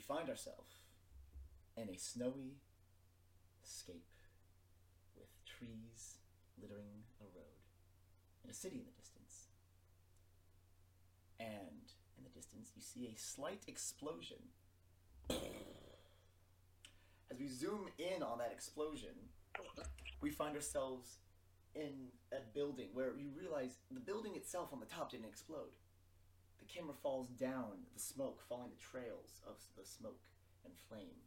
find ourselves in a snowy scape with trees littering a road and a city in the distance. And in the distance, you see a slight explosion. As we zoom in on that explosion, we find ourselves in a building where you realize the building itself on the top didn't explode. The camera falls down, the smoke, following the trails of the smoke and flame,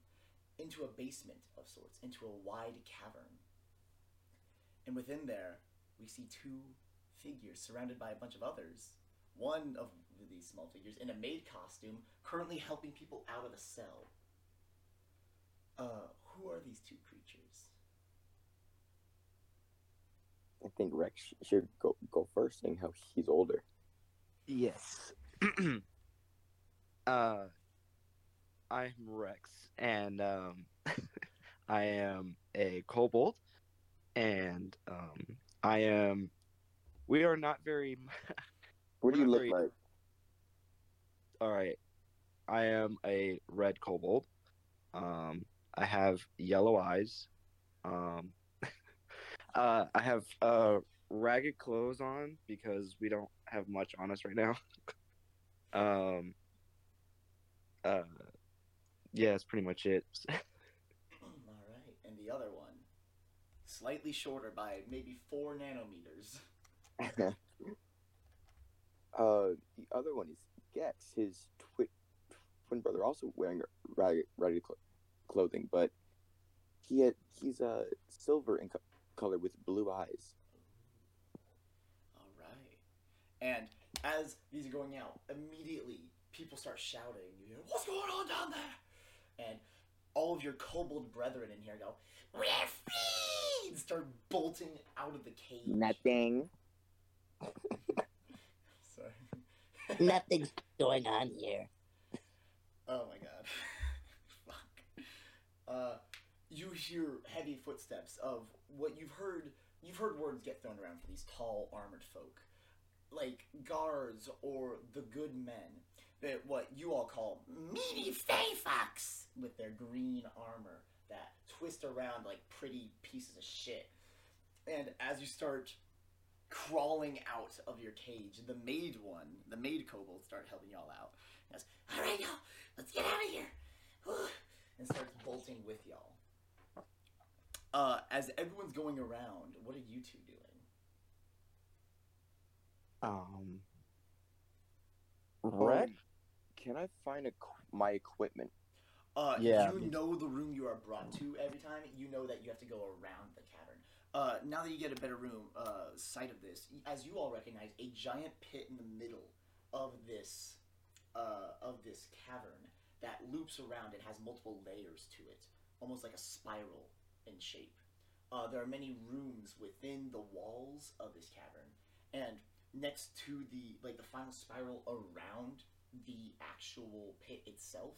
into a basement of sorts, into a wide cavern. And within there, we see two figures surrounded by a bunch of others. One of these small figures in a maid costume, currently helping people out of a cell. Uh, who are these two creatures? I think Rex should go go first, seeing how he's older. Yes. uh, I'm Rex, and um, I am a kobold, and um, I am. We are not very. What do you look very- like? All right, I am a red kobold. Um, I have yellow eyes. Um, uh, I have uh ragged clothes on because we don't have much on us right now. Um. Uh. Yeah, that's pretty much it. All right, and the other one, slightly shorter by maybe four nanometers. uh, the other one is Gex, his twi- twin brother, also wearing ragged, ragged cl- clothing, but he had he's uh silver in co- color with blue eyes. All right, and as these are going out, immediately people start shouting. You hear, "What's going on down there?" And all of your kobold brethren in here go, "We're free!" and start bolting out of the cage. Nothing. Sorry. Nothing's going on here. Oh my god. Fuck. Uh, you hear heavy footsteps of what you've heard. You've heard words get thrown around for these tall armored folk, like guards or the good men. That what you all call meaty fey fox with their green armor that twist around like pretty pieces of shit. And as you start crawling out of your cage, the maid one, the maid kobold, start helping y'all out. Goes, "All right, y'all, let's get out of here," and starts bolting with y'all. Uh, as everyone's going around, what are you two doing? Um. Um, Red. Can I find a, my equipment? Uh, Yeah, you know the room you are brought to every time. You know that you have to go around the cavern. Uh, now that you get a better room, uh, sight of this, as you all recognize, a giant pit in the middle of this, uh, of this cavern that loops around and has multiple layers to it, almost like a spiral in shape. Uh, there are many rooms within the walls of this cavern, and next to the like the final spiral around the actual pit itself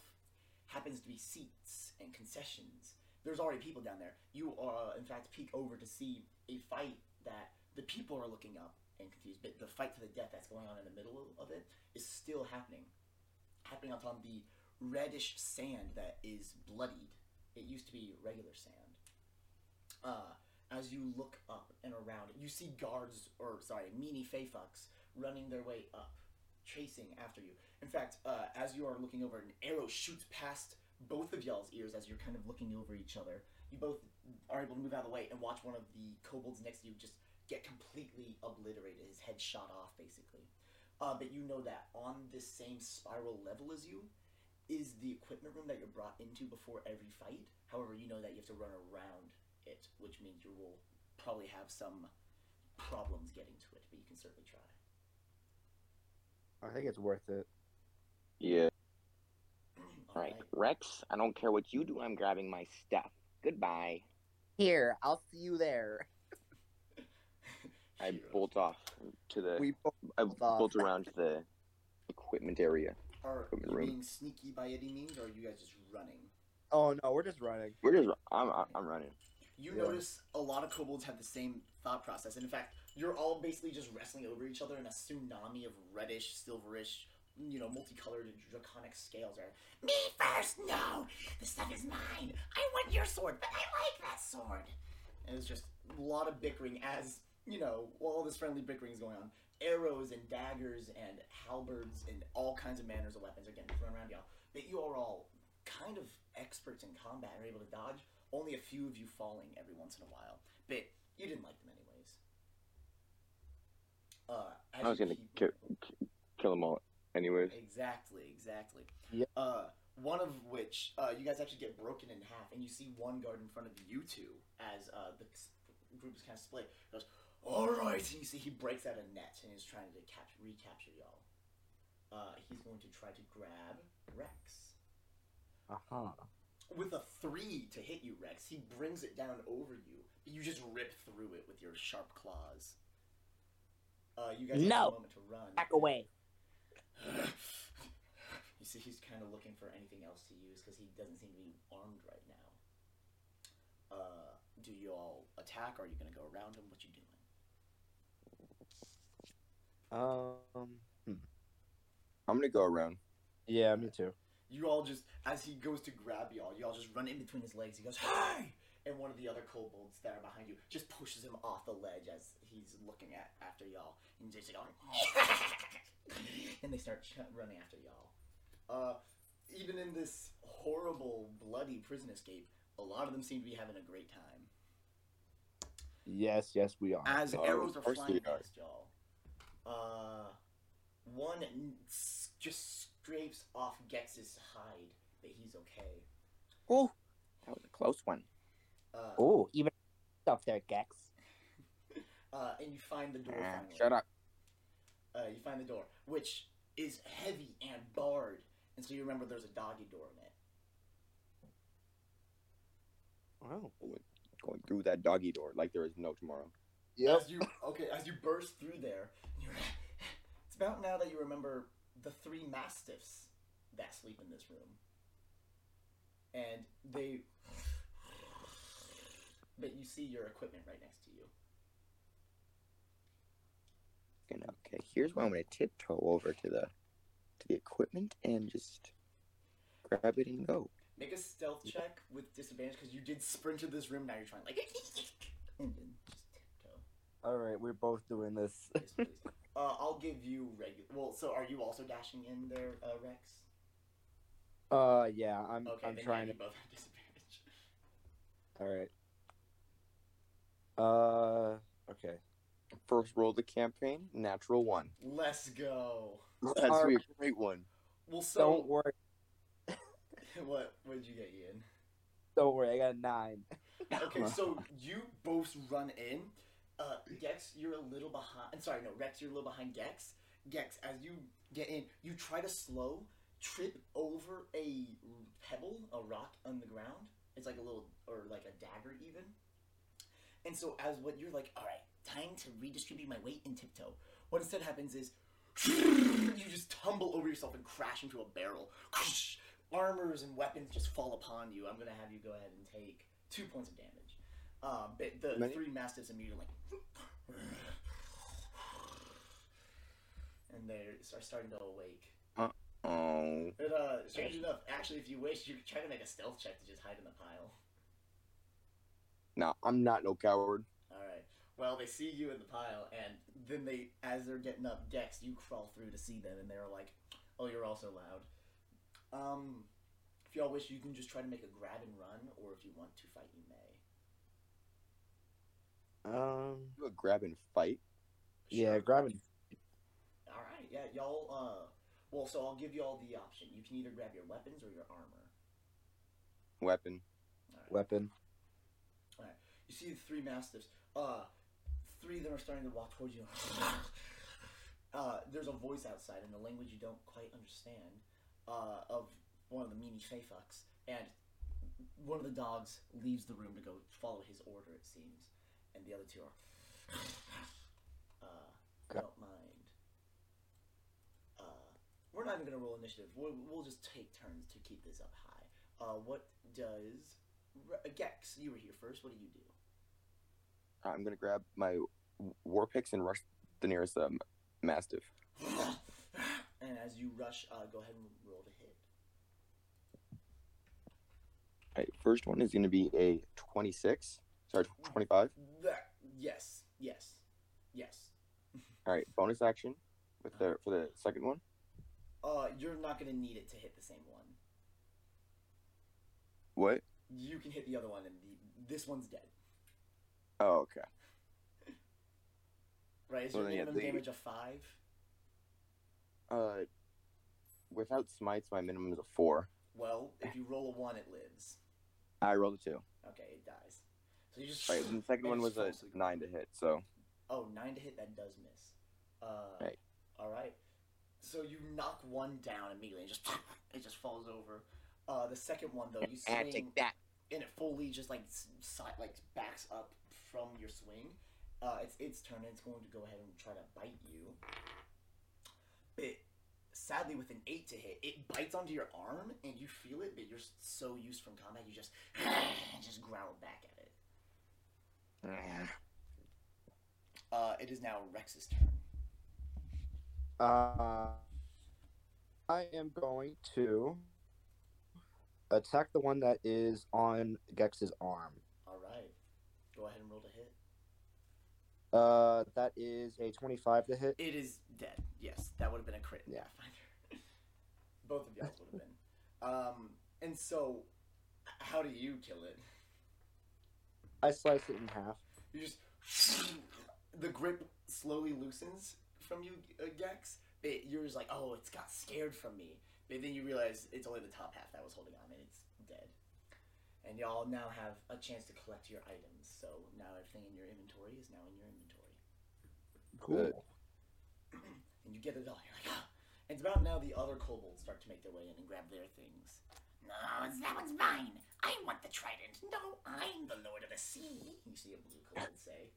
happens to be seats and concessions. There's already people down there. You are, in fact, peek over to see a fight that the people are looking up and confused. But the fight to the death that's going on in the middle of it is still happening. Happening on top of the reddish sand that is bloodied. It used to be regular sand. Uh, as you look up and around, you see guards, or sorry, meanie feyfucks running their way up, chasing after you. In fact, uh, as you are looking over, an arrow shoots past both of y'all's ears as you're kind of looking over each other. You both are able to move out of the way and watch one of the kobolds next to you just get completely obliterated, his head shot off, basically. Uh, but you know that on this same spiral level as you is the equipment room that you're brought into before every fight. However, you know that you have to run around it, which means you will probably have some problems getting to it, but you can certainly try. I think it's worth it. Yeah. All Right. Rex, I don't care what you do. I'm grabbing my stuff. Goodbye. Here, I'll see you there. I bolt off to the. We both I bolt bolt around to the equipment area. Are Equipment you room. being sneaky by any means, or are you guys just running? Oh no, we're just running. We're just. I'm. I'm running. You Yeah. notice a lot of kobolds have the same thought process, and in fact, you're all basically just wrestling over each other in a tsunami of reddish, silverish, you know, multicolored draconic scales are. Me first, no, the stuff is mine. I want your sword, but I like that sword. And it's just a lot of bickering as you know, all this friendly bickering is going on. Arrows and daggers and halberds and all kinds of manners of weapons are getting thrown around y'all. But you are all kind of experts in combat and are able to dodge. Only a few of you falling every once in a while. But you didn't like them anyways. Uh, I was gonna keep ki- kill them all, anyways. Exactly, exactly. Yep. Uh, one of which uh, you guys actually get broken in half, and you see one guard in front of you two as uh, the group is kind of split. Goes, all right, and you see he breaks out a net and is trying to cap- recapture y'all. Uh, he's going to try to grab Rex Uh huh. With a three to hit you, Rex. He brings it down over you, but you just rip through it with your sharp claws. Uh, you guys have a moment to run. Back away. you see, he's kind of looking for anything else to use because he doesn't seem to be armed right now. Uh, do you all attack? Or are you gonna go around him? What you doing? Um. I'm gonna go around. Yeah, me too. You all just, as he goes to grab y'all, you all just run in between his legs. He goes, "Hey!" And one of the other kobolds that are behind you just pushes him off the ledge as he's looking at after y'all, and just going, and they start ch- running after y'all. Uh, even in this horrible, bloody prison escape, a lot of them seem to be having a great time. Yes, yes, we are. As Oh, arrows are flying past y'all, uh, one n- s- just scrapes off Gex's hide, but he's okay. Oh, that was a close one. Uh, Oh, even stuff there, Gex. uh, and you find the door. Ah, shut up. Uh, you find the door, which is heavy and barred, and so you remember there's a doggy door in it. Oh. Going through that doggy door like there is no tomorrow. Yep. As you okay, as you burst through there, you're, it's about now that you remember the three mastiffs that sleep in this room, and they. But you see your equipment right next to you. Gonna okay. Here's where I'm gonna tiptoe over to the to the equipment and just grab it and go. Make a stealth check with disadvantage because you did sprint to this room. Now you're trying like and then just tiptoe. All right, we're both doing this. Yes, please. uh, I'll give you regular. Well, so are you also dashing in there, uh, Rex? Uh, yeah, I'm. Okay, I'm then trying yeah, to. you both have disadvantage. All right. Uh, okay. First roll of the campaign, natural one. Let's go. That's Our- a great one. Well, so Don't worry. what? What did you get, Ian? Don't worry. I got a nine. Okay, so you both run in. Uh, Gex, you're a little behind. I'm Sorry, no, Rex, you're a little behind Gex. Gex, as you get in, you try to slow, trip over a pebble, a rock on the ground. It's like a little, or like a dagger even. And so, as what you're like, all right, time to redistribute my weight and tiptoe. What instead happens is you just tumble over yourself and crash into a barrel. Armors and weapons just fall upon you. I'm gonna have you go ahead and take two points of damage. But the Many? three mastiffs immediately, and they are starting to awake. Oh, But uh, strange enough, actually, if you wish, you could try to make a stealth check to just hide in the pile. no, I'm not no coward. All right. Well, they see you in the pile, and then they, as they're getting up, Dex, you crawl through to see them, and they're like, "Oh, you're also loud." Um, if y'all wish, you can just try to make a grab and run, or if you want to fight, you may. Um. Do a grab and fight. Yeah, Sure. grabbing. All right. Yeah, y'all. Uh, well, so I'll give y'all the option. You can either grab your weapons or your armor. Weapon. All right. Weapon. All right. You see the three mastiffs. Uh, three of them are starting to walk towards you. Uh, there's a voice outside in a language you don't quite understand. Uh, of one of the meanie fucks, and one of the dogs leaves the room to go follow his order. It seems, and the other two are. Uh, don't mind. Uh, we're not even gonna roll initiative. We'll, we'll just take turns to keep this up high. Uh, what does Re- Gex? You were here first. What do you do? I'm gonna grab my war picks and rush the nearest um, mastiff. And as you rush, uh, go ahead and roll to hit. All right, first one is going to be a 26. Sorry, 25. That, yes, yes, yes. All right, bonus action with the for the second one. Uh, you're not gonna need it to hit the same one. What? You can hit the other one, and the, this one's dead. Oh, okay. Right? Is Well, your then, yeah, minimum the- damage a five? Uh, without smites, my minimum is a four. Well, if you roll a one, it lives. I rolled a two. Okay, it dies. So you just. Right, and the second one was a falls to the nine to hit. So Oh, nine to hit. That does miss. Uh, Right. All right. So you knock one down immediately, and just it just falls over. Uh, the second one though, you swing. that. and it fully just like s- si- like backs up from your swing. Uh, it's its turn. and It's going to go ahead and try to bite you. But sadly, with an eight to hit, it bites onto your arm, and you feel it. But you're so used from combat, you just just growl back at it. Uh, it is now Rex's turn. Uh, I am going to attack the one that is on Gex's arm. All right, go ahead and roll to hit. Uh, that is a 25 to hit. It is dead. Yes, that would have been a crit. Yeah. Both of y'all would have been. Um, and so, how do you kill it? I slice it in half. You just the grip slowly loosens from you, uh, Gex. But you're just like, oh, it's got scared from me. But then you realize it's only the top half that was holding on, and it's dead. And y'all now have a chance to collect your items. So now everything in your inventory is now in your inventory. Cool. and you get it all. You're like, ah. And it's about now the other kobolds start to make their way in and grab their things. No, it's, that one's mine. I want the trident. No, I'm the lord of the sea. You see a blue kobold say.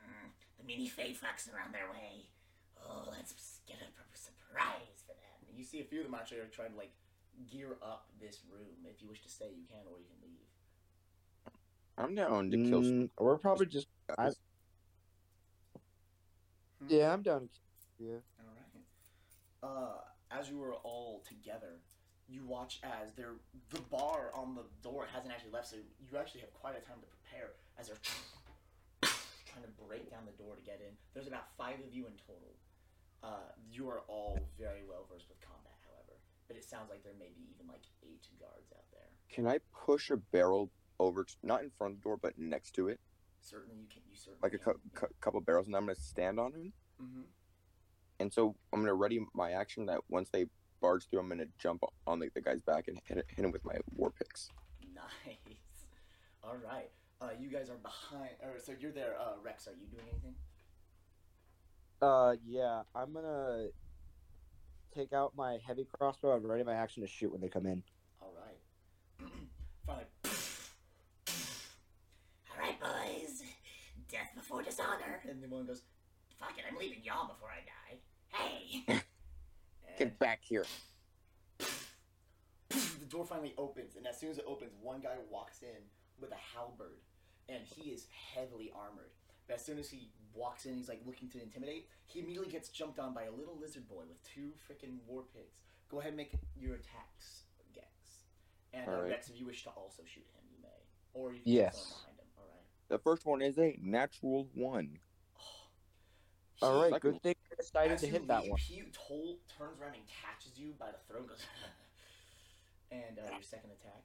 Mm, the mini fey fox are on their way. Oh, let's get a surprise for them. And you see a few of them actually are trying to like gear up this room. If you wish to stay, you can, or you can leave. I'm down to kill. Mm, we're probably just. I- guys. Yeah, I'm down. Yeah. All right. Uh, as you were all together, you watch as they're the bar on the door hasn't actually left, so you actually have quite a time to prepare as they're trying to break down the door to get in. There's about five of you in total. Uh, you are all very well versed with combat, however, but it sounds like there may be even like eight guards out there. Can I push a barrel over, to, not in front of the door, but next to it, Certainly, you can. You certainly like a cou- cou- couple barrels, and I'm gonna stand on him. Mhm. And so I'm gonna ready my action that once they barge through, I'm gonna jump on the, the guy's back and hit, hit him with my war picks. Nice. All right. Uh, you guys are behind. Or so you're there. Uh, Rex, are you doing anything? Uh, yeah, I'm gonna take out my heavy crossbow and ready my action to shoot when they come in. All right. Finally. All right, boys. Death before dishonor. And the one goes, "Fuck it, I'm leaving y'all before I die." Hey. Get back here. the door finally opens, and as soon as it opens, one guy walks in with a halberd, and he is heavily armored. But as soon as he walks in, he's like looking to intimidate. He immediately gets jumped on by a little lizard boy with two freaking war picks. Go ahead and make your attacks, Gex. And uh. Rex, if you wish to also shoot him, you may, or you can Yes. behind him. All right. The first one is a natural one. Oh. All good thing you're excited to you hit that one. He tol- turns around and catches you by the throat and goes. and uh, your second attack.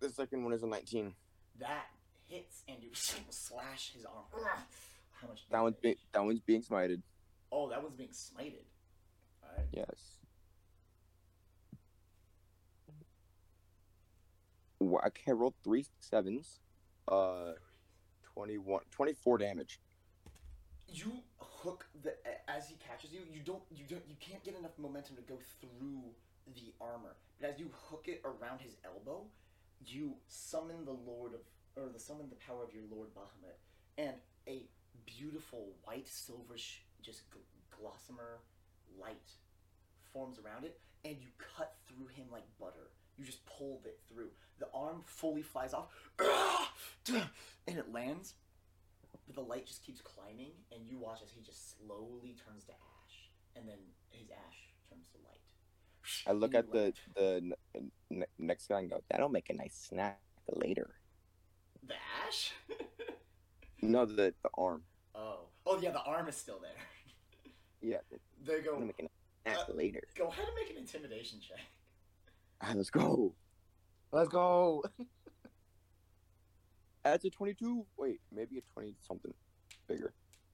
The second one is a 19. That hits and you slash his arm. How much? That one's damage? being that one's being smited. Oh, that one's being smited. Alright. Yes. Wha- Okay, I rolled three sevens. Uh, 21, 24 damage. You hook the as he catches you. You don't. You don't. You can't get enough momentum to go through the armor. But as you hook it around his elbow, you summon the Lord of, or the summon the power of your Lord Bahamut, and a beautiful white silverish, just gl- glossamer light forms around it, and you cut through him like butter. You just pulled it through. The arm fully flies off, and it lands. But the light just keeps climbing, and you watch as he just slowly turns to ash, and and then his ash turns to light. I look at the the n- n- next guy and go, "That'll make a nice snack later." the ash. No, the the arm. oh, oh yeah, the arm is still there. Yeah, They go. make a nice snack Uh, later. Go ahead and make an intimidation check. Ah, let's go. Let's go. That's a twenty-two. Wait, maybe a twenty something bigger.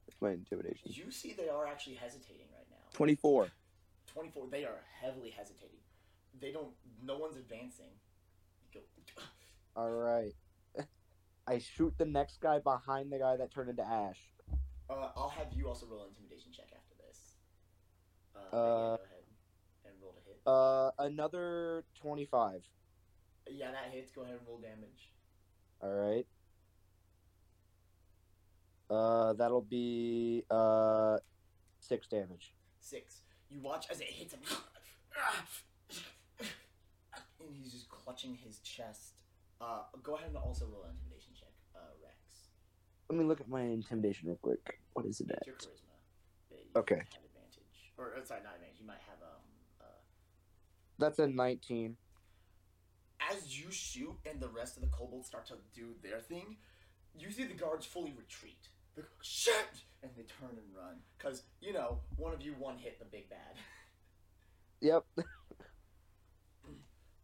It's my intimidation. You see, they are actually hesitating right now. Twenty-four. 24 they are heavily hesitating they don't no one's advancing go All right. I shoot the next guy behind the guy that turned into ash. uh, i'll have you also roll an intimidation check after this uh, Uh, yeah, go ahead and roll to hit Uh, another twenty-five. yeah that hits go ahead and roll damage All right. Uh, that'll be uh six damage. six you watch as it hits him and he's just clutching his chest uh, go ahead and also roll an intimidation check uh, rex Let me look at my intimidation real quick. What is it it's at? your charisma you Okay. have advantage or uh, sorry not advantage you might have um uh, That's a nineteen. as you shoot and the rest of the kobolds start to do their thing, you see the guards fully retreat. They go, shit! And they turn and run. Because, you know, one of you one hit the big bad. Yep.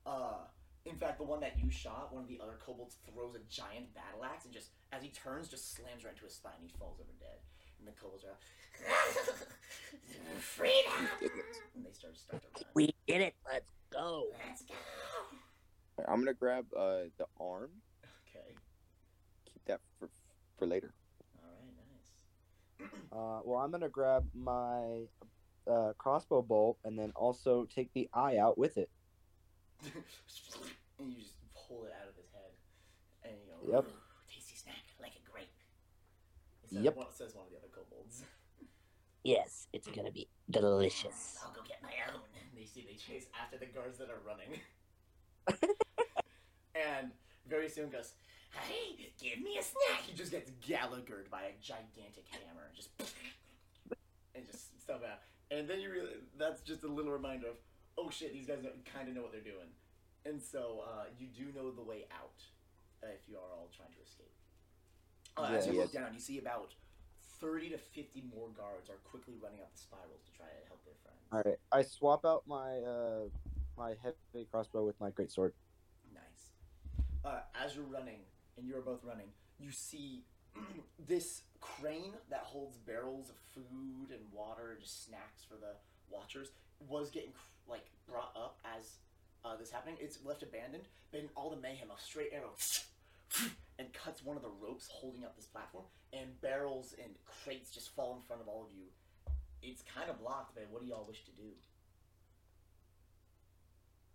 Uh, in fact, the one that you shot, one of the other kobolds throws a giant battle axe and just, as he turns, just slams right into his spine. and He falls over dead. And the kobolds are freedom! And they start, start to run. We did it. Let's go. Let's go! I'm gonna grab uh the arm. Okay. Keep that for for later. Alright, nice. Uh, well, I'm gonna grab my uh, crossbow bolt and then also take the eye out with it. and you just pull it out of his head, and you go, Yep. "Ooh, tasty snack, like a grape. It says, Yep. One, says one of the other kobolds. Yes, it's gonna be delicious. I'll go get my own. And they see they chase after the guards that are running, and very soon goes, "Hey, give me a snack." He just gets gallaghered by a gigantic hammer, just and just stuff out. And then you realize that's just a little reminder of, oh shit, these guys kind of know what they're doing. And so uh, you do know the way out uh, if you are all trying to escape. Uh, as you Yeah. look down, you see about 30 to 50 more guards are quickly running up the spirals to try to help their friends. All right. I swap out my uh, my heavy crossbow with my great sword. Nice. Uh, as you're running, and you're both running, you see this crane that holds barrels of food and water, just snacks for the watchers, was getting like brought up as uh, this happening. It's left abandoned, but in all the mayhem, a straight arrow and cuts one of the ropes holding up this platform, and barrels and crates just fall in front of all of you. It's kind of blocked, but what do y'all wish to do?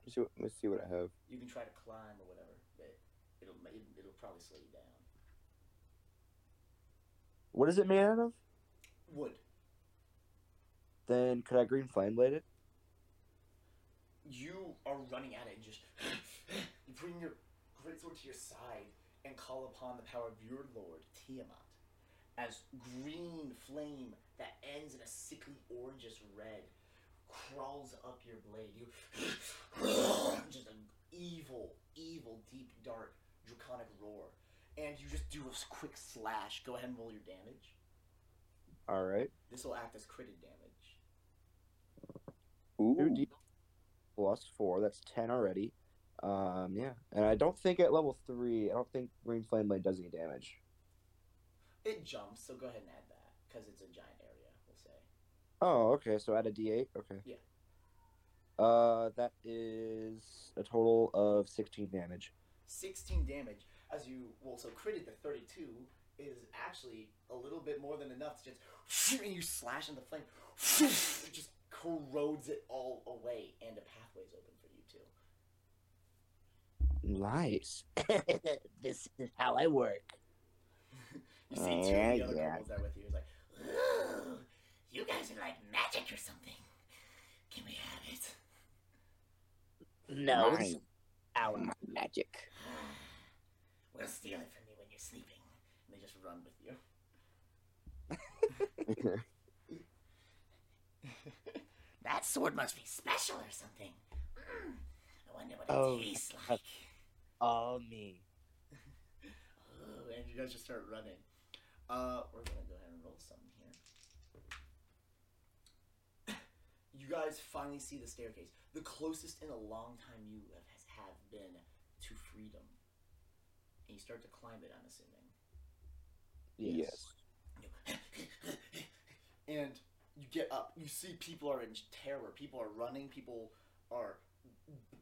Let's see what, let's see what I have. You can try to climb or whatever, it'll it'll probably slow you down. What is it made out of? Wood. Then could I green flame blade it? you are running at it and just you bring your greatsword to your side and call upon the power of your lord Tiamat as green flame that ends in a sickly orangish red crawls up your blade. You just an evil, evil, deep, dark, draconic roar, and you just do a quick slash. Go ahead and roll your damage. All right. This will act as critted damage. Ooh. Two D plus four. That's ten already. Um, yeah, and I don't think at level three, I don't think green flame blade does any damage. It jumps, so go ahead and add that because it's a giant area. We'll say. Oh, okay. So add a D8. Okay. Yeah. Uh, that is a total of sixteen damage. 16 damage as you well so critted the 32 is actually a little bit more than enough to just and you slash in the flame it just corrodes it all away and a pathway's open for you too Nice. this is how I work. you see two of Yeah, the other yeah. kobolds there with you he's like Ooh, you guys are like magic or something can we have it No, this our magic. We'll steal it from you when you're sleeping and they just run with you That sword must be special or something. Mm, I wonder what it Oh, tastes like. All me. Oh, and you guys just start running. Uh, we're gonna go ahead and roll something here. you guys finally see the staircase, the closest in a long time you have, have been to freedom. And you start to climb it. I'm assuming. Yes. and you get up. You see people are in terror. People are running. People are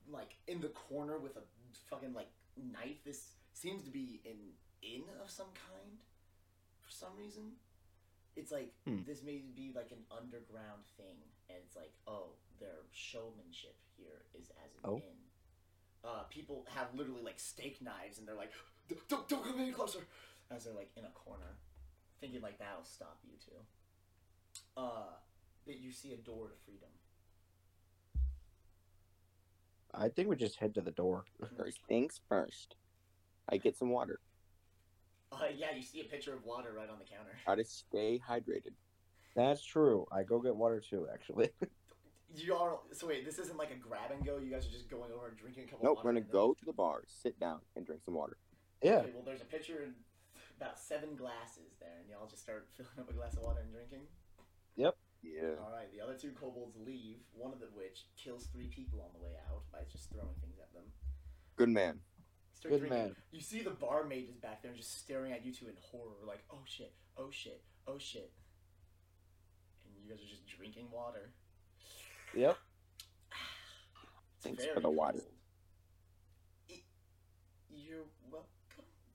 like in the corner with a fucking like knife. This seems to be an inn of some kind for some reason. It's like Hmm. this may be like an underground thing, and it's like, oh, their showmanship here is as an Oh. inn. Uh, people have literally like steak knives, and they're like, "Don't, don't come any closer," as they're like in a corner, thinking like that'll stop you too. Uh, that you see a door to freedom. I think we just head to the door. First things first. I get some water. Uh, yeah, you see a pitcher of water right on the counter. How to stay hydrated. That's true. I go get water too, actually. You are so wait. This isn't like a grab and go. You guys are just going over and drinking a couple. Nope, water we're gonna go to the bar, sit down, and drink some water. yeah. Okay, well, there's a pitcher and about seven glasses there, and y'all just start filling up a glass of water and drinking. Yep. Yeah. All right, the other two kobolds leave. One of the which kills three people on the way out by just throwing things at them. Good man. Start Good drinking. man. You see the barmaid is back there and just staring at you two in horror, like, oh shit, oh shit, oh shit. And you guys are just drinking water. Yep. Thanks very for the water. cold. You're welcome.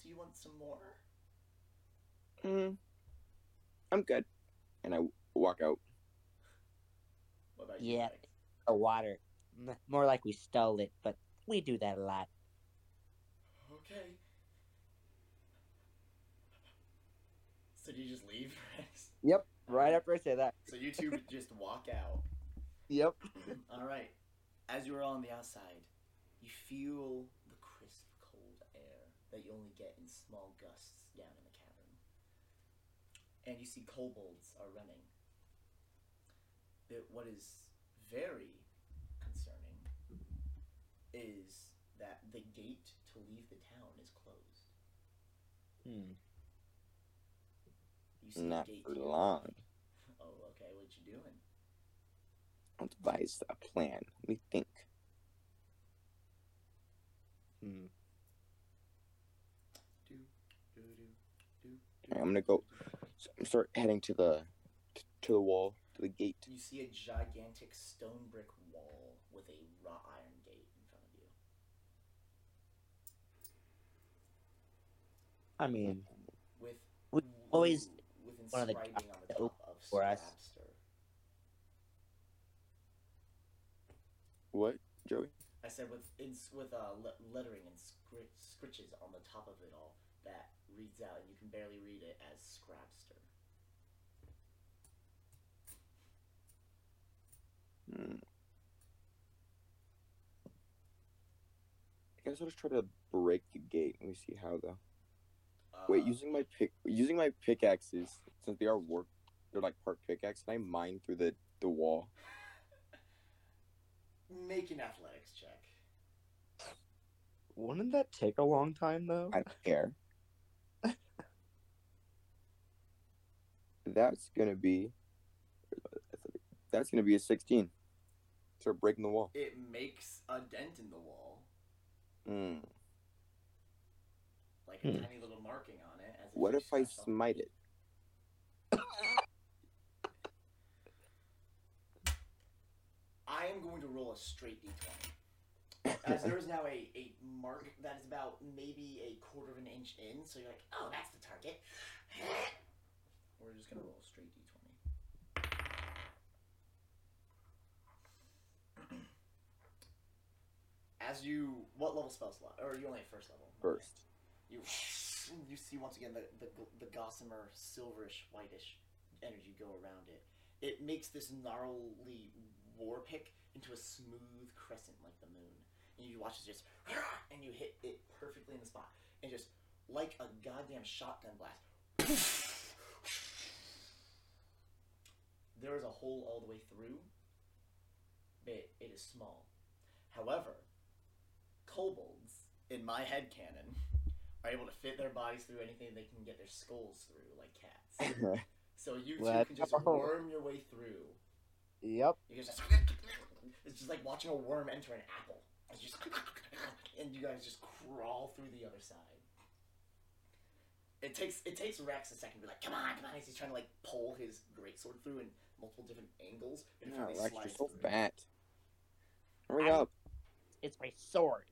Do you want some more? Mm, I'm good. And I walk out. What about you? Yeah. Greg? The water. More like we stole it, but we do that a lot. Okay. So do you just leave? Yep. Right after I say that. so you two just walk out. Yep. All right. As you are on the outside, you feel the crisp, cold air that you only get in small gusts down in the cavern. And you see kobolds are running. But what is very concerning is that the gate to leave the town is closed. Hmm. You see Not the gate for long. Oh, okay. What you doing? I'll devise a plan. Let me think. Hmm. Do, do, do, do, Alright, I'm gonna go- So I'm start heading to the to the wall, to the gate. You see a gigantic stone brick wall with a wrought iron gate in front of you. I mean, With We always with one of the inscribing on the top of for us. Scrabster. What, Joey? I said with ins, with uh, le- lettering and scri- scritches on the top of it all that reads out, and you can barely read it as Scrabster. Hmm. I guess I'll just try to break the gate. Let me see how though. Uh, Wait, using my pick, using my pickaxes, since they are work, they're like part pickaxe. Can I mine through the the wall? Make an athletics check. Wouldn't that take a long time though? I don't care. That's gonna be. That's gonna be a sixteen. Start breaking the wall. It makes a dent in the wall, Hmm. like a Hmm. tiny little marking on it. As What if I scratched something. smite it? I am going to roll a straight d20. Uh, As there is now a, a mark that is about maybe a quarter of an inch in, so you're like, oh, that's the target. We're just going to roll a straight d20. As you, what level spell slot? Or are you only at first level? First. You, you see once again the, the, the gossamer silverish whitish energy go around it. It makes this gnarly war pick into a smooth crescent like the moon. And you watch it just, and you hit it perfectly in the spot. And just like a goddamn shotgun blast. There is a hole all the way through, but it is small. However, kobolds, in my head canon, are able to fit their bodies through anything they can get their skulls through, like cats. So you two can just worm your way through. Yep. You guys just it's just like watching a worm enter an apple. It's just and you guys just crawl through the other side. It takes it takes Rex a second to be like, come on, come on, as he's trying to like pull his greatsword through in multiple different angles. But it No, finally Rex, you're so through. fat. Hurry I'm- up. It's my sword.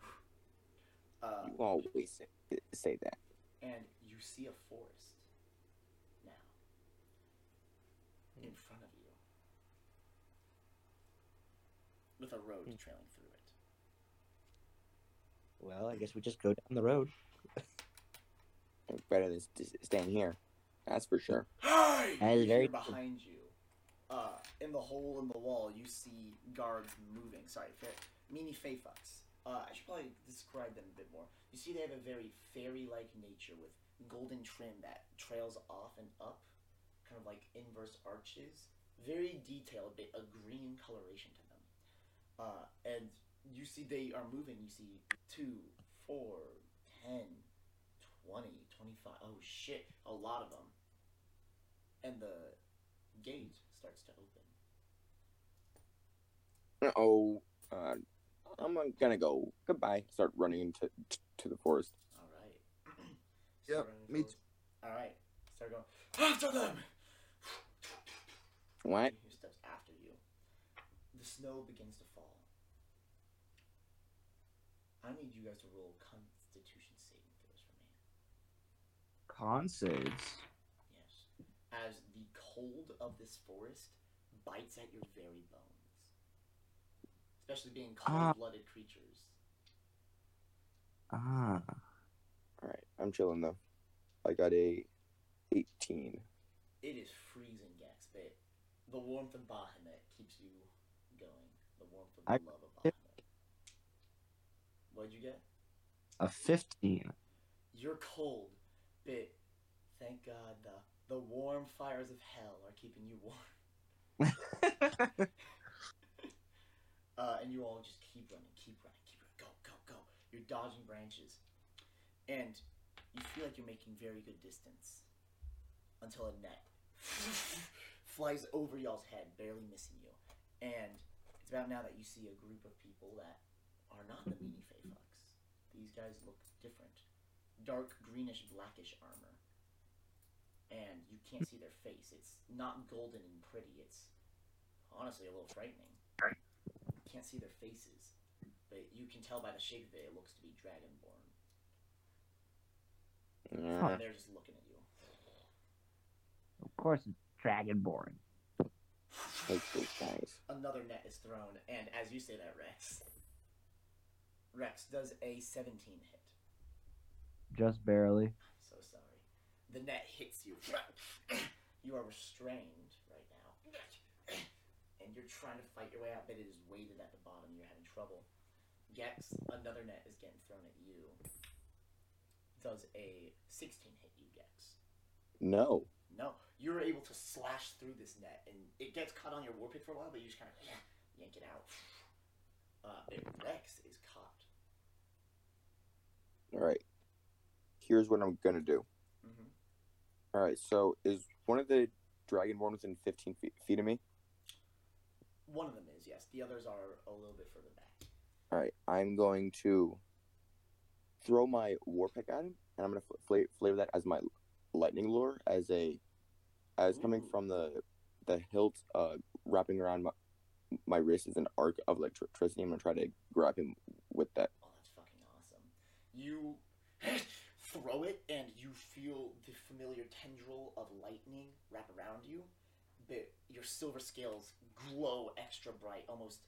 Uh, You always say, say that. and you see a forest now in front of you with a road Hmm. trailing through it. Well, I guess we just go down the road. Better than staying here. That's for sure. Hey! That is very behind you. Uh, in the hole in the wall, you see guards moving. Sorry, fa- mini Feyfucks. Uh, I should probably describe them a bit more. You see, they have a very fairy-like nature with golden trim that trails off and up, kind of like inverse arches. Very detailed, bit a green coloration to them. Uh, and you see they are moving. You see two, four, ten, twenty, twenty-five. Oh shit, a lot of them and the gate starts to open. Oh, uh, I'm gonna go. Goodbye. Start running into t- to the forest. All right. Yep, me forward. All right. Start going after them. What? Who steps after you. The snow begins to fall. I need you guys to roll Constitution saving throws for me. Con saves. Yes. As the cold of this forest bites at your very bones, especially being Ah. cold-blooded creatures. Ah. All right, I'm chilling though. I got a 18. It is freezing, Gex, but the warmth of Bahamut keeps you going. The warmth of the I- love of Bahamut. What'd you get? A 15. You're cold, but thank God the the warm fires of hell are keeping you warm. Uh, and you all just keep running, keep running, keep running. Go, go, go. You're dodging branches. And you feel like you're making very good distance until a net flies over y'all's head, barely missing you. And it's about now that you see a group of people that are not the Meanie Feyfucks. These guys look different. Dark greenish blackish armor. And you can't see their face. It's not golden and pretty. It's honestly a little frightening. You can't see their faces, but you can tell by the shape of it, it looks to be dragonborn. Yeah. And they're just looking at you. Of course, it's Dragonborn. Like those guys. Another net is thrown, and as you say that, Rex, Rex does a 17 hit. Just barely. So sorry. The net hits you. You are restrained right now. And you're trying to fight your way out, but it is weighted at the bottom. You're having trouble. Gex, another net is getting thrown at you. Does a 16 hit you, Gex? No. No. You're able to slash through this net, and it gets caught on your war pick for a while, but you just kind of yank it out. Uh, and Rex is caught. All right. Here's what I'm gonna do. Mm-hmm. All right. So is one of the dragonborn within 15 feet, feet of me? One of them is, yes. The others are a little bit further back. All right. I'm going to throw my war pick at him, and I'm gonna fl- flavor that as my lightning lure, as a as coming Ooh. from the the hilt, uh, wrapping around my my wrist is an arc of electricity. I'm gonna try to grab him with that. Oh, that's fucking awesome. You throw it, and you feel the familiar tendril of lightning wrap around you, but your silver scales glow extra bright, almost,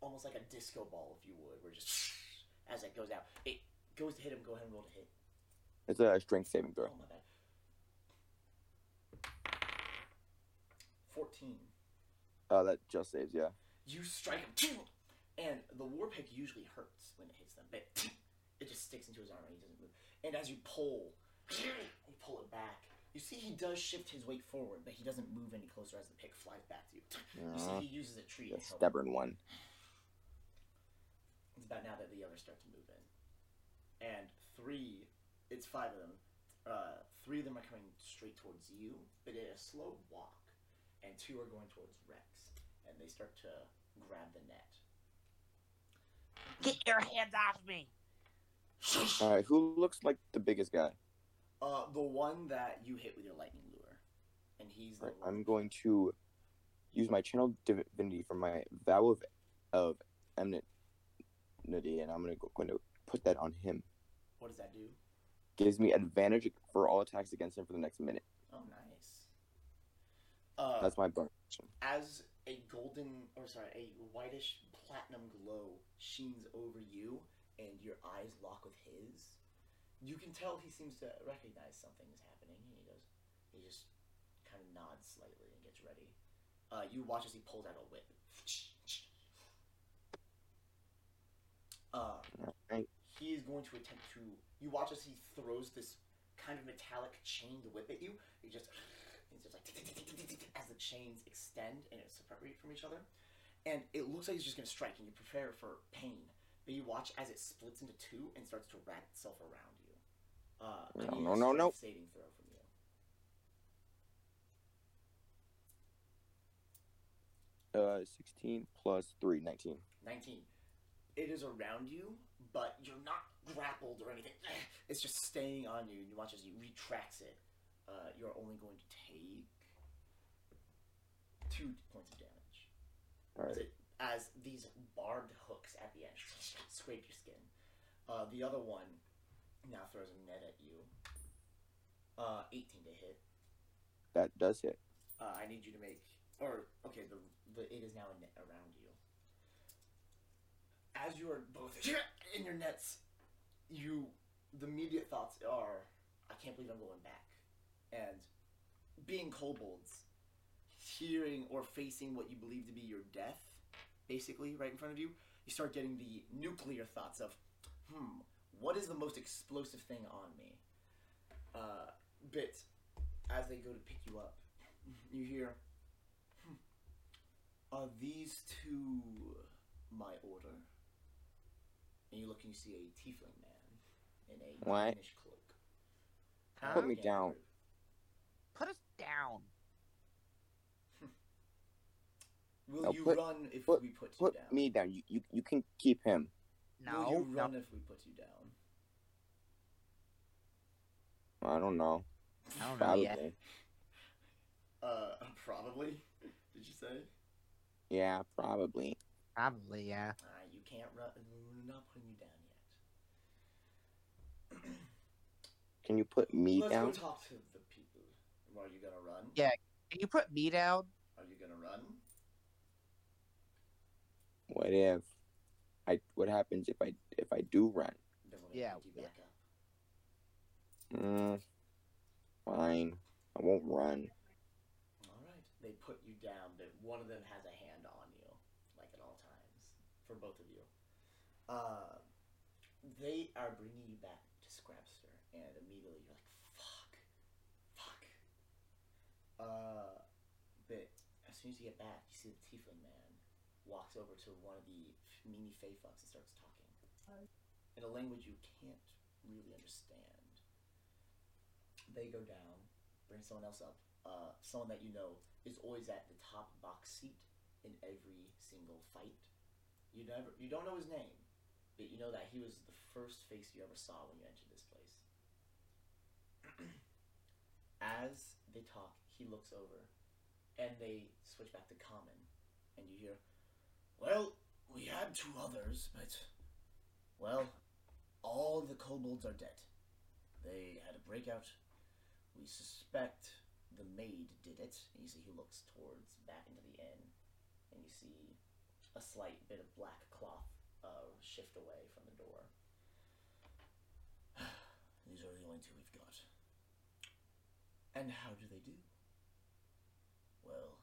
almost like a disco ball, if you would. Where just as it goes out, it goes to hit him. Go ahead and roll to hit. It's a strength saving throw. Oh my bad. Fourteen. Uh, that just saves. Yeah. You strike him, and the war pick usually hurts when it hits them, but it just sticks into his armor. And he doesn't move. And as you pull, you pull it back. You see, he does shift his weight forward, but he doesn't move any closer as the pick flies back to you. You Uh, see, he uses a tree the stubborn one. It's about now that the others start to move in. And three, it's five of them. Uh, three of them are coming straight towards you, but at a slow walk. And two are going towards Rex. And they start to grab the net. Get your hands off me! All right, who looks like the biggest guy? Uh, the one that you hit with your lightning lure. And he's the All right. I'm going to use my channel divinity for my vow of of enmity, and I'm gonna go, going to put that on him. What does that do? Gives me advantage for all attacks against him for the next minute. Uh, That's my bonus. as a golden or sorry a whitish platinum glow sheens over you and your eyes lock with his you can tell he seems to recognize something is happening. And he goes he just kind of nods slightly and gets ready. Uh, you watch as he pulls out a whip. Uh, he is going to attempt to you watch as he throws this kind of metallic chained whip at you. He just it's just like as the chains extend and separate from each other. And it looks like he's just going to strike and you prepare for pain but you watch as it splits into two and starts to wrap itself around you. Uh, No, no, no, no. saving throw from you. Uh, 16 plus 3, 19. 19 it is around you but you're not grappled or anything. It's just staying on you and you watch as he retracts it. Uh, you're only going to take two points of damage All as, it, as these barbed hooks at the end scrape your skin. Uh, the other one now throws a net at you. Uh, 18 to hit. That does hit. Uh, I need you to make, or okay, the the it is now a net around you. As you are both in your nets, you the immediate thoughts are, I can't believe I'm going back, and being kobolds, hearing or facing what you believe to be your death, basically right in front of you, you start getting the nuclear thoughts of, hmm, what is the most explosive thing on me? Uh, but as they go to pick you up, you hear, hmm, are these two my order? And you look and you see a tiefling man in a What? cloak. Put me down. Us down. Will No, you put- run if put- we put you Put down? me down. You, you, you can keep him. No, Will you no. run if we put you down? I don't know. I don't know Probably. yet. Uh, probably. Did you say? Yeah, probably. Probably, yeah. Uh, you can't run. We're not putting you down yet. Can you put me Let's down? go talk to the people. Are you gonna run? Yeah. Can you put me down? Are you gonna run? What if I? What happens if I if I do run? Then we're gonna Yeah, pick yeah. Mm, fine. I won't run. All right. They put you down, but one of them has a hand on you, like at all times, for both of you. Uh, they are bringing you back to Scrapster, and immediately you're like, "Fuck, fuck." Uh, but as soon as you get back, you see the Tiefling man walks over to one of the meanie Fey fucks and starts talking in a language you can't really understand. They go down, bring someone else up. Uh, someone that you know is always at the top box seat in every single fight. You never, you don't know his name, but you know that he was the first face you ever saw when you entered this place. As they talk, he looks over, and they switch back to common, and you hear, "Well, we had two others, but well, all the kobolds are dead. They had a breakout. We suspect the maid did it. And you see he looks towards back into the inn, and you see a slight bit of black cloth uh, shift away from the door. These are the only two we've got. And how do they do? Well,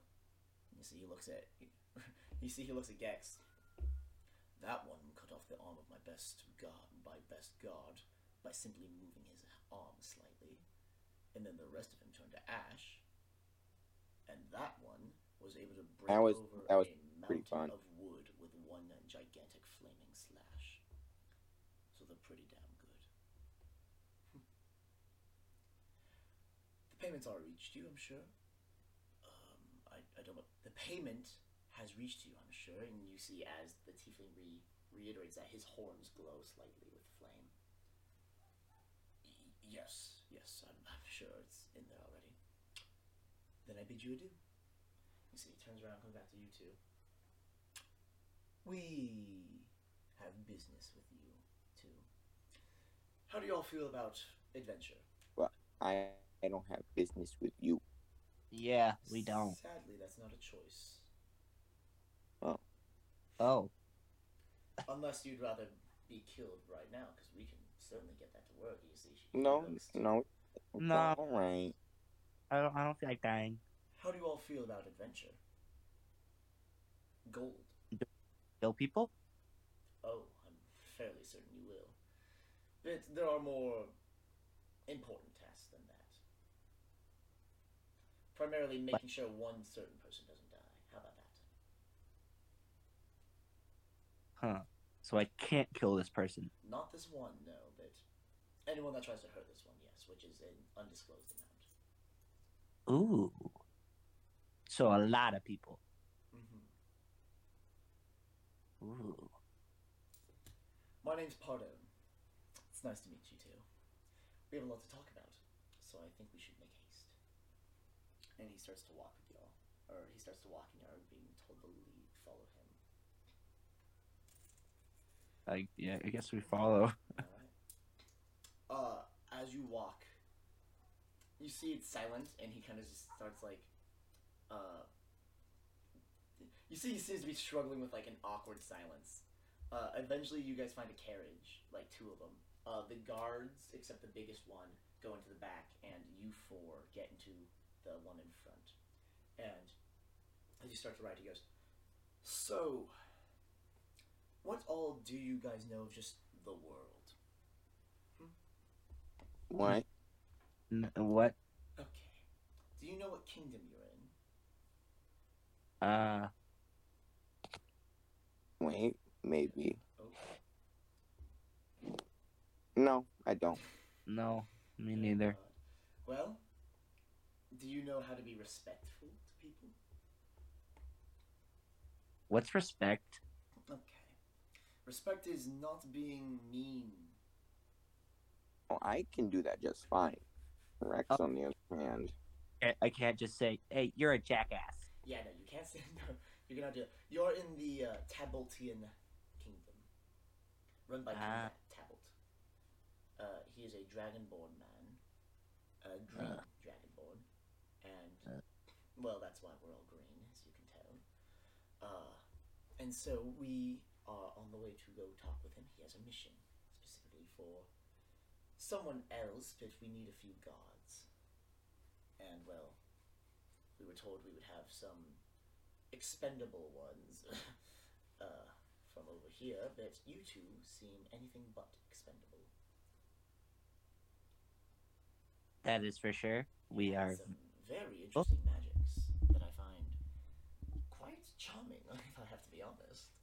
you see he looks at you see he looks at Gex. That one cut off the arm of my best guard, by best god by simply moving his arm slightly. and then the rest of him turned to ash, and that one was able to break That was- over that was a mountain fun. of wood with one gigantic flaming slash. So they're pretty damn good. the payments are reached you, I'm sure. Um, I, I don't know. The payment has reached you, I'm sure, and you see as the tiefling re- reiterates that his horns glow slightly with flame. Y- yes, yes, I'm, I'm sure it's in there already. Then I bid you adieu. You see, he turns around, comes back to you two. We have business with you two. How do y'all feel about adventure? Well, I I don't have business with you. Yeah, we don't. Sadly, that's not a choice. Oh, Oh. Unless you'd rather be killed right now, because we can certainly get that to work. You see, No, no. No. All right. I don't. I don't feel like dying. How do you all feel about adventure? Gold. Kill people? Oh, I'm fairly certain you will. But there are more important tasks than that. Primarily making sure one certain person doesn't die. How about that? Huh. So I can't kill this person. Not this one, no, but anyone that tries to hurt this one, yes, which is an undisclosed amount. Ooh. So a lot of people. hmm Ooh. My name's Pardon. It's nice to meet you too. We have a lot to talk about, so I think we should. And he starts to walk with y'all, or he starts to walk, and y'all are being told to leave, follow him. I yeah. I guess we follow. All right. Uh, as you walk, you see it's silent, and he kind of just starts like, uh. You see, he seems to be struggling with like an awkward silence. Uh, eventually, you guys find a carriage, like two of them. Uh, the guards, except the biggest one, go into the back, and you four get into the one in front. And as you start to write, he goes, "So, what all do you guys know of just the world?" What? N- what? Okay. Do you know what kingdom you're in? Uh. Wait, maybe. Okay. No, I don't. No. Me neither. Uh, well, do you know how to be respectful to people? What's respect? Okay. Respect is not being mean. Oh, I can do that just fine. Rex, Oh. on the other hand, I- I can't just say, "Hey, you're a jackass." Yeah, no, you can't say no. You're gonna do it. You're in the uh, Tabaltian kingdom, run by King Ah. Tabalt. Uh, he is a dragonborn man, a green Uh. Well, that's why we're all green, as you can tell. Uh, and so we are on the way to go talk with him. He has a mission specifically for someone else, but we need a few guards. And well, we were told we would have some expendable ones uh, from over here, but you two seem anything but expendable. That is for sure. We are. some very interesting magics that I find quite charming, if I have to be honest.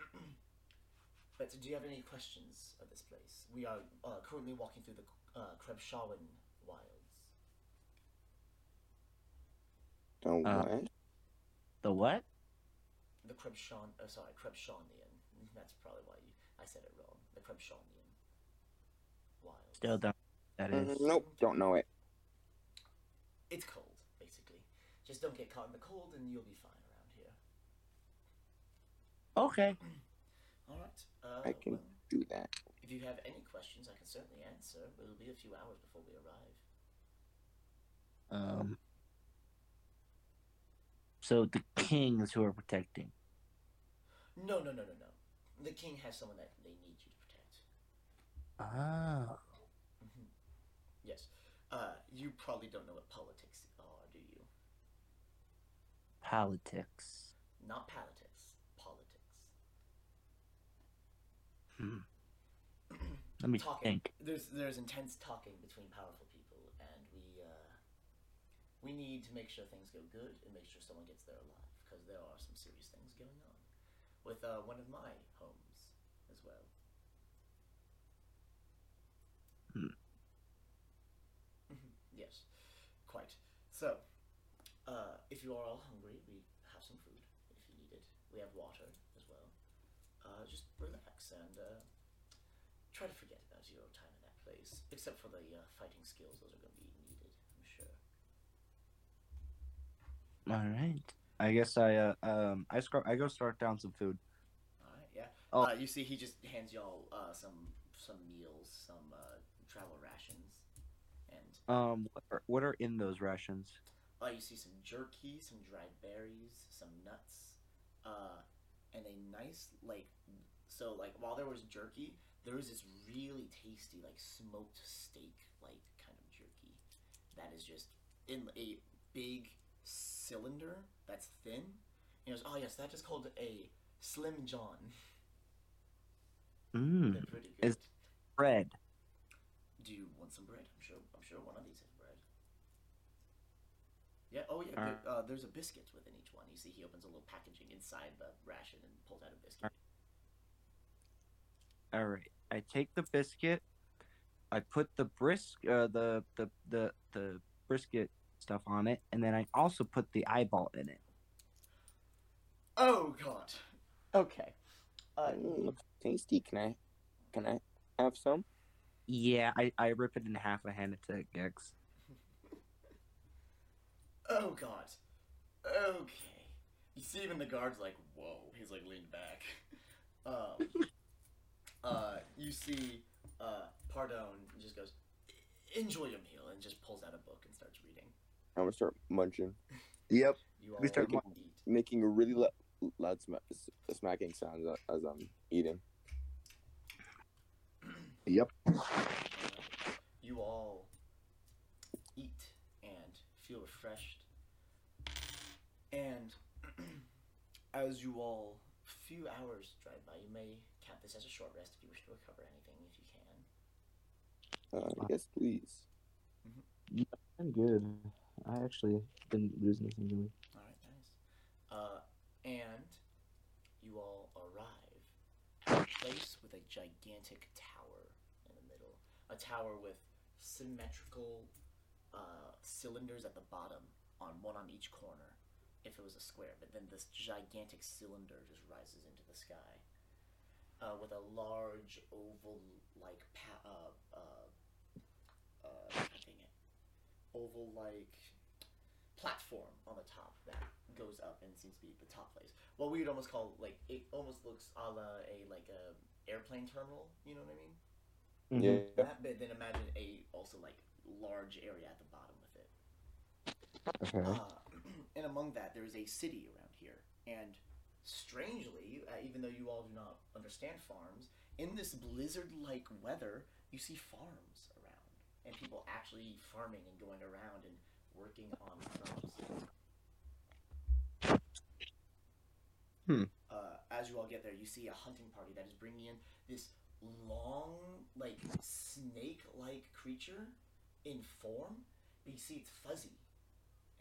but do you have any questions of this place? We are uh, currently walking through the uh, Krebshawen wilds. don't Uh, what? The what? The Krebshawn, oh sorry, Krebshawnian. That's probably why you, I said it wrong. The Krebshawnian wilds. Still don't. That Mm, is. nope, don't know it. It's cold, basically. Just don't get caught in the cold, and you'll be fine around here. Okay. All right. Uh, I can- well, Do that. if you have any questions, I can certainly answer. But it'll be a few hours before we arrive. Um. So the king is who are protecting. No, no, no, no, no. The king has someone that they need you to protect. Oh. hmm Yes. Uh, you probably don't know what politics are, do you? Politics. Not politics. Politics. Hmm. Let me talking. think. There's there's intense talking between powerful people, and we uh, we need to make sure things go good and make sure someone gets there alive because there are some serious things going on with uh, one of my homes as well. Hmm. Mhm, yes, quite. So, uh, if you are all hungry, we have some food if you need it. We have water. Uh, just relax and uh, try to forget about your time in that place, except for the uh, fighting skills. Those are going to be needed, I'm sure. All right. I guess I uh um I scr- I go start down some food. All right, yeah. Oh. Uh, you see, he just hands y'all uh, some some meals, some uh, travel rations, and Um, what are, what are in those rations? uh, you see some jerky, some dried berries, some nuts, uh, and a nice like. So like while there was jerky, there was this really tasty like smoked steak like kind of jerky that is just in a big cylinder that's thin. He goes, oh yes, that is called a Slim John. Mmm, They're pretty good. Is- bread. Do you want some bread? I'm sure. I'm sure one of these. Yeah. Oh yeah. Uh, uh, there's a biscuit within each one. You see, he opens a little packaging inside the ration and pulls out a biscuit. All right. I take the biscuit. I put the brisk uh the the the the brisket stuff on it, and then I also put the eyeball in it. Oh God. Okay. Uh, Mm, looks tasty. Can I? Can I have some? Yeah, I, I rip it in half and hand it to Gex. Oh God. Okay. You see even the guards like, whoa. He's like leaned back. Um. uh. You see. Uh. Pardon just goes. Enjoy your meal and just pulls out a book and starts reading. I'm gonna start munching, Yep. You all We start eat. making a really lo- loud sma- smacking sounds as I'm eating. Yep. you all eat and feel refreshed. And as you all, few hours drive by, you may count this as a short rest if you wish to recover anything if you can. Uh, yes, please. I'm good. I actually didn't lose anything really. All right, nice. Uh, and you all arrive at a place with a gigantic tower in the middle. A tower with symmetrical uh, cylinders at the bottom, on one on each corner, if it was a square. But then this gigantic cylinder just rises into the sky, uh, with a large oval-like pa- uh, uh, uh, oval-like platform on the top that goes up and seems to be the top place. What we would almost call like it almost looks a la a like a airplane terminal. You know what I mean? Mm-hmm. Yeah. That bit. Then imagine a also like large area at the bottom with it. Okay. Uh, and among that, there is a city around here. And strangely, uh, even though you all do not understand farms, in this blizzard-like weather, you see farms around and people actually farming and going around and working on crops. Hmm. Uh, as you all get there, you see a hunting party that is bringing in this long, like snake-like creature in form. But you see, it's fuzzy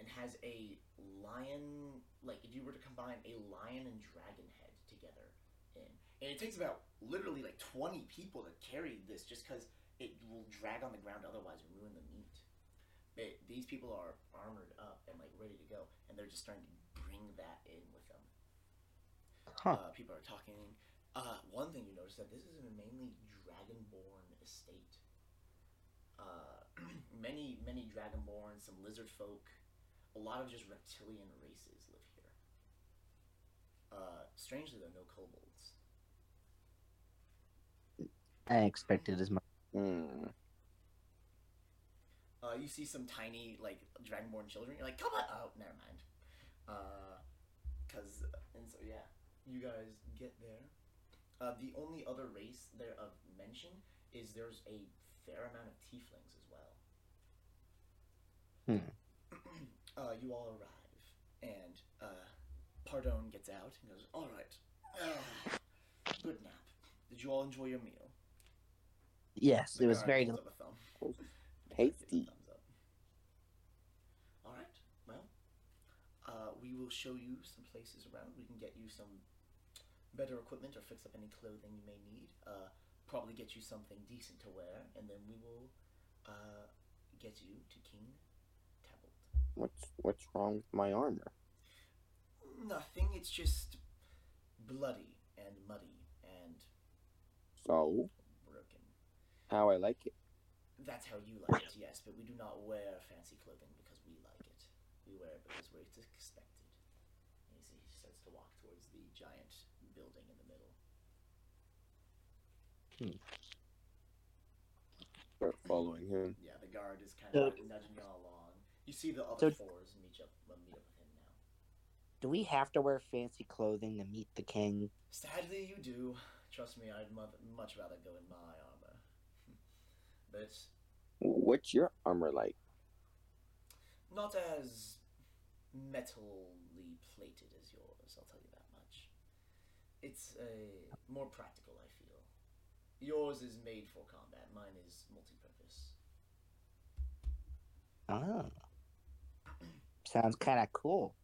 and has a lion. Like if you were to combine a lion and dragon head together in, and it takes about literally like twenty people to carry this, just because it will drag on the ground otherwise and ruin the meat. But these people are armored up and like ready to go, and they're just starting to bring that in with them. Huh. Uh, people are talking. Uh, one thing you notice that this is a mainly dragonborn estate. Uh, many, many dragonborn, some lizard folk, a lot of just reptilian races live here. Uh, strangely, there are no kobolds. I expected as much. Hmm. Uh, you see some tiny like dragonborn children. You're like, come on! Oh, never mind. Uh, cause and so yeah, you guys get there. Uh, the only other race there of mention is there's a fair amount of tieflings as well. Hmm. Uh, you all arrive, and uh, Pardon gets out and goes, "All right, Ah, good nap. Did you all enjoy your meal?" Yes, it was very holds delicious. up a thumb. Tasty. Thumbs up. All right. we will show you some places around. We can get you some better equipment or fix up any clothing you may need. Uh, probably get you something decent to wear, and then we will uh, get you to King. What's what's wrong with my armor? Nothing. It's just bloody and muddy and So broken. how I like it. That's how you like it, yes, but we do not wear fancy clothing because we like it. We wear it because we're expected. And you see, he starts to walk towards the giant building in the middle. Hmm. Start following him. Yeah, the guard is kind So- of nudging y'all along. You see the So- fours meet up, uh, meet up with him now. Do we have to wear fancy clothing to meet the king? Sadly, you do. Trust me, I'd much rather go in my armor. but What's your armor like? not as metally plated as yours, I'll tell you that much. It's a more practical, I feel. Yours is made for combat, mine is multi-purpose. Oh. Sounds kind of cool.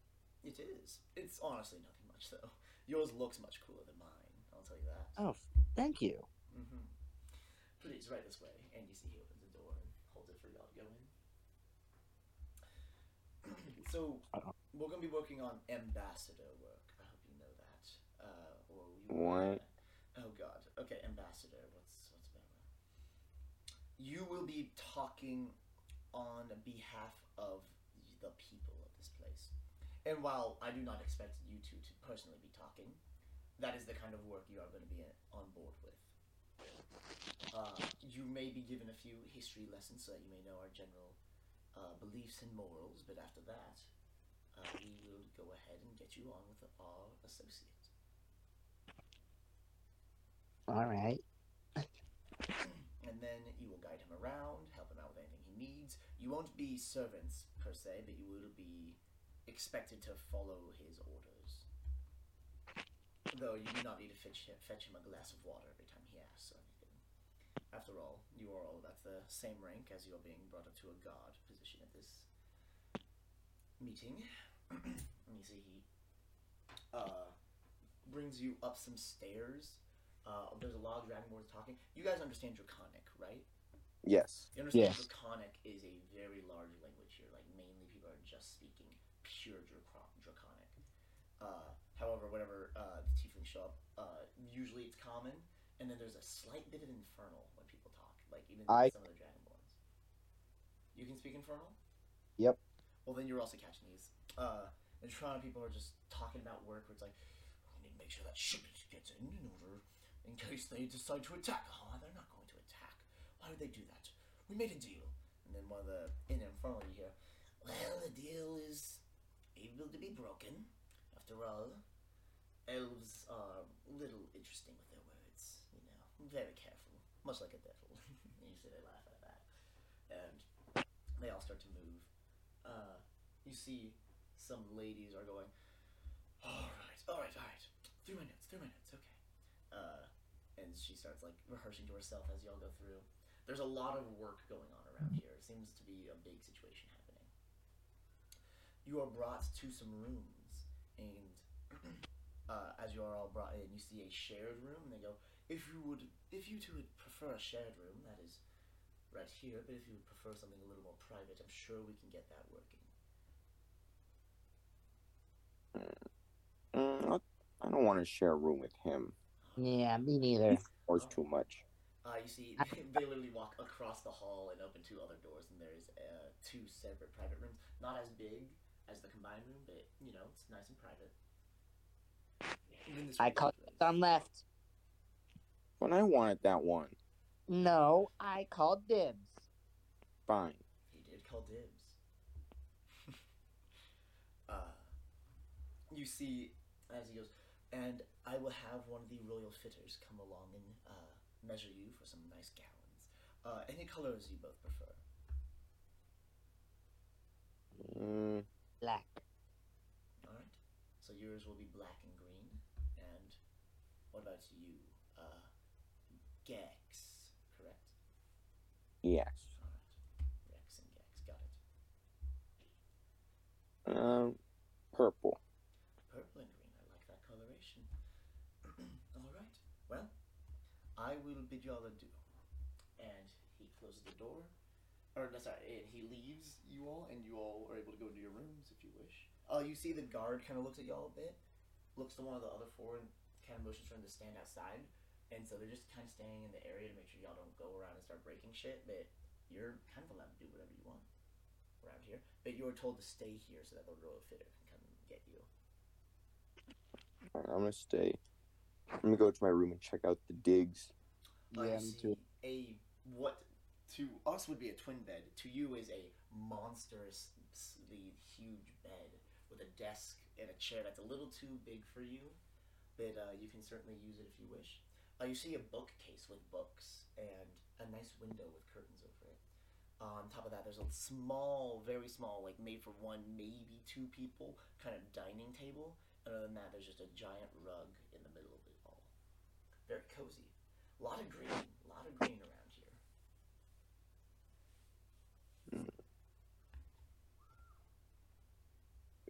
It is. It's honestly nothing much, though. Yours looks much cooler than mine, I'll tell you that. Oh, thank you. Mm-hmm. Please, right this way. And you see he opens the door and holds it for y'all to go in. so, Uh-oh. we're going to be working on ambassador work. I hope you know that. Uh, or you What? Oh, God. Okay, ambassador. What's, what's better? You will be talking on behalf of the people of this place. And while I do not expect you two to personally be talking, that is the kind of work you are going to be on board with. Uh, you may be given a few history lessons so that you may know our general uh, beliefs and morals, but after that, uh, we will go ahead and get you on with our associate. All right. And then you will guide him around, help him out with anything he needs. You won't be servants per se, but you will be expected to follow his orders. Though you do not need to fetch him, fetch him a glass of water every time he asks or anything. After all, you are all at the same rank as you are being brought up to a guard position at this meeting. and you see he uh, brings you up some stairs. Uh, there's a lot of dragonborns talking. You guys understand Draconic, right? Yes. You understand Yes. Draconic is a very large language here. Like mainly people are just speaking pure Draconic. Uh, however, whenever uh, the Tieflings show up, uh, usually it's common, and then there's a slight bit of Infernal when people talk. Like even I- some of the Dragonborns. You can speak Infernal. Yep. Well, then you're also catching these. Uh, and Toronto people are just talking about work where it's like, we need to make sure that shipment gets in in order in case they decide to attack. Oh, they're not going to attack. Why would they do that? We made a deal. And then one of the in Infernal you hear, well, the deal is able to be broken. After all, elves are little interesting with their words, you know, very careful, much like a devil. you see they laugh at that. And they all start to move. Uh, you see some ladies are going, all right, all right, all right, three minutes, three minutes, okay. Uh, and she starts like rehearsing to herself as y'all go through. There's a lot of work going on around here. It seems to be a big situation. You are brought to some rooms, and uh, as you are all brought in, you see a shared room, and they go, "If you would, if you two would prefer a shared room, that is right here. But if you would prefer something a little more private, I'm sure we can get that working." Mm, I- I don't want to share a room with him. Yeah, me neither. Or it's too much. Uh, you see, they literally walk across the hall and open two other doors, and there's uh, two separate private rooms. Not as big as the combined room, but you know, it's nice and private. Even I room is call left. But I wanted that one. No, I called dibs. Fine. He did call dibs. uh, you see, as he goes, and I will have one of the royal fitters come along and uh, measure you for some nice gowns. Uh, any colors you both prefer. Mm, Black. All right. So yours will be black and green. And what about you? Uh, Gex, correct? yes. All right. Rex and Gex, got it. Um, purple. Purple and green. I like that coloration. all right. Well, I will bid you all adieu. And he closes the door. Or, no, sorry, and he leaves you all, and you all are able to go into your rooms if you wish. Uh, you see the guard kind of looks at y'all a bit, looks to one of the other four, and kind of motions for him to stand outside. And so they're just kind of staying in the area to make sure y'all don't go around and start breaking shit. But you're kind of allowed to do whatever you want around here. But you were told to stay here so that the royal fitter can come and get you. Alright, I'm gonna stay. I'm gonna go to my room and check out the digs. Uh, Yeah, you me see too. A what to us would be a twin bed. To you is a monstrously huge bed with a desk and a chair that's a little too big for you, but uh, you can certainly use it if you wish. Uh, you see a bookcase with books and a nice window with curtains over it. on top of that, there's a small, very small, like made for one, maybe two people, kind of dining table. And other than that, there's just a giant rug in the middle of it all. Very cozy. A lot of green. A lot of green around here.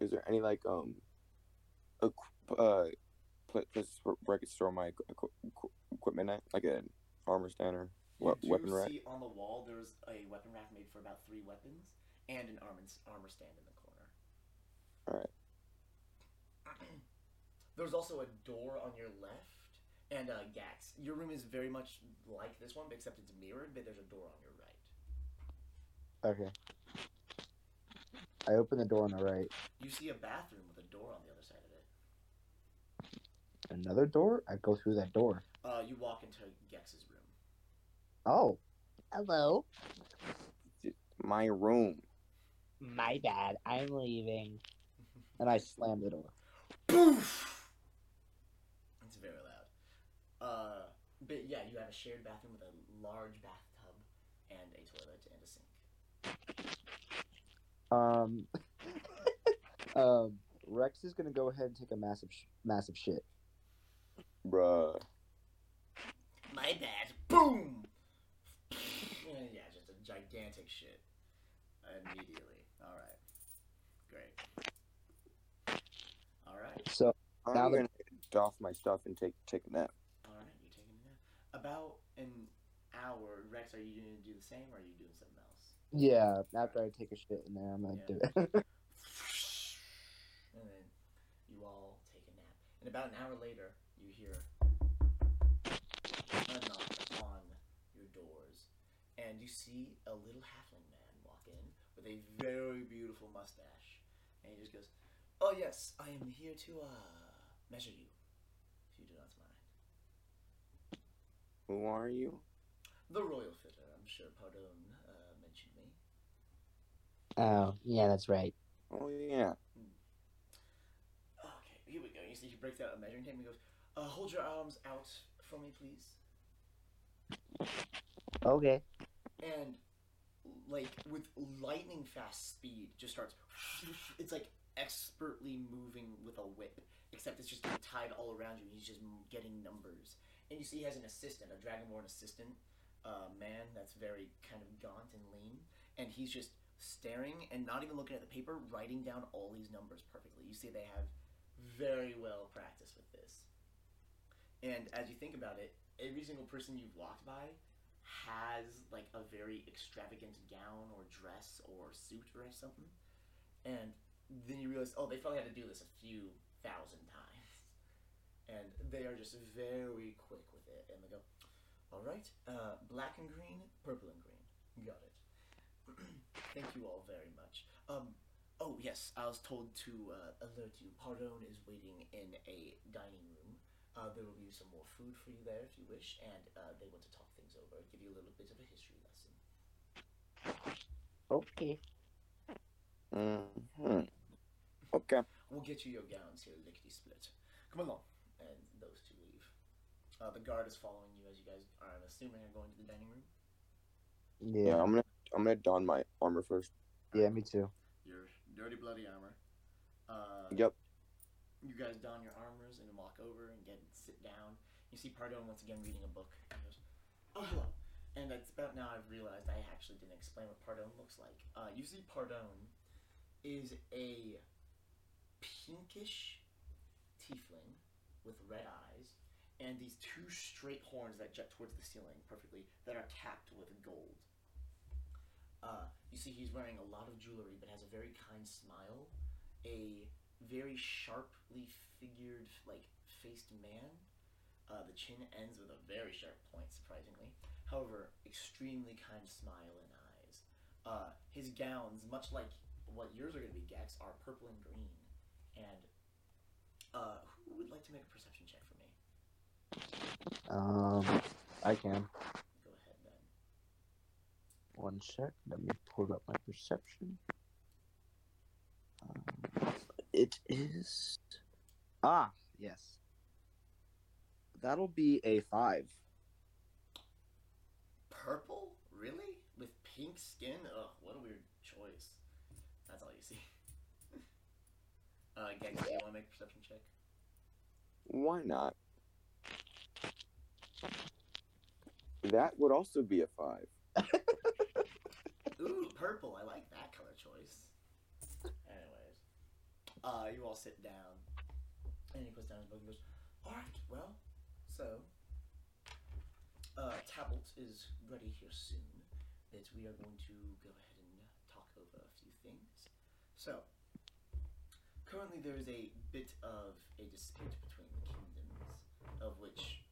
Is there any like um, equ- uh, pla- places where where I could store my equ- equ- equipment at, like an armor stand or we- do weapon rack? see on the wall there's a weapon rack made for about three weapons and an armor, armor stand in the corner. Alright. there's also a door on your left and uh, Gex. Your room is very much like this one, except it's mirrored, but there's a door on your right. Okay. I open the door on the right. You see a bathroom with a door on the other side of it. Another door? I go through that door. Uh, you walk into Gex's room. Oh, Hello. My room. My bad. I'm leaving. and I slam the door. Poof! It's very loud. Uh, but yeah, you have a shared bathroom with a large bathtub and a toilet and a sink. Um, um, Rex is gonna go ahead and take a massive, sh- massive shit. Bruh. My bad. Boom! And yeah, just a gigantic shit. Immediately. Alright. Great. Alright. So now I'm Now gonna doff my stuff and take take a nap. Alright, you're taking a nap. About an hour, Rex, are you going to do the same or are you doing something else? Yeah, after I take a shit in there, I'm gonna do it. and then you all take a nap. And about an hour later, you hear a knock on your doors, and you see a little halfling man walk in with a very beautiful mustache, and he just goes, "Oh yes, I am here to uh measure you, if you do not mind." Who are you? The royal fitter. I'm sure Pardon mentioned me. Oh, yeah, that's right. Oh yeah. Okay, here we go. You see, he breaks out a measuring tape and he goes, uh, "Hold your arms out for me, please." Okay. and like with lightning fast speed just starts it's like expertly moving with a whip except it's just getting tied all around you and he's just getting numbers and you see he has an assistant a dragonborn assistant uh, man that's very kind of gaunt and lean and he's just staring and not even looking at the paper writing down all these numbers perfectly. You see they have very well practiced with this. And as you think about it every single person you've walked by has like a very extravagant gown or dress or suit or something, and then you realize, oh, they probably had to do this a few thousand times, and they are just very quick with it, and they go, all right, uh, black and green, purple and green, got it. Thank you all very much. Um, oh yes, I was told to uh, alert you. Pardon is waiting in a dining room. Uh, there will be some more food for you there if you wish, and uh, they want to talk things over, give you a little bit of a history lesson. Okay. hmm Okay. We'll get you your gowns here, lickety split. Come along. And those two leave. Uh, the guard is following you as you guys are, I'm assuming, are going to the dining room. Yeah. Yeah, I'm gonna I'm gonna don my armor first. yeah, me too. Your dirty, bloody armor. Uh, Yep. You guys don your armors and walk over and get sit down. You see Pardon once again reading a book. He goes, "Oh, hello." And it's about now I've realized I actually didn't explain what Pardon looks like. Uh, you see Pardon is a pinkish tiefling with red eyes and these two straight horns that jut towards the ceiling perfectly that are capped with gold. Uh, you see, he's wearing a lot of jewelry, but has a very kind smile. A very sharply figured, like faced man. Uh, the chin ends with a very sharp point, surprisingly. However, extremely kind smile and eyes. Uh, his gowns, much like what yours are going to be, Gex, are purple and green. And uh, who would like to make a perception check for me? Um, I can. Go ahead then. One sec. Let me pull up my perception. Um, it is. Ah, yes. That'll be a five. Purple? Really? With pink skin? Ugh, what a weird choice. That's all you see. uh, Gex, do you want to make a perception check? Why not? That would also be a five. Ooh, purple. I like that color choice. Anyways, uh, you all sit down, and he puts down his book and goes, "All right, well, so, uh, Tabalt is ready here soon. That we are going to go ahead and talk over a few things. So, currently there is a bit of a dispute between the kingdoms, of which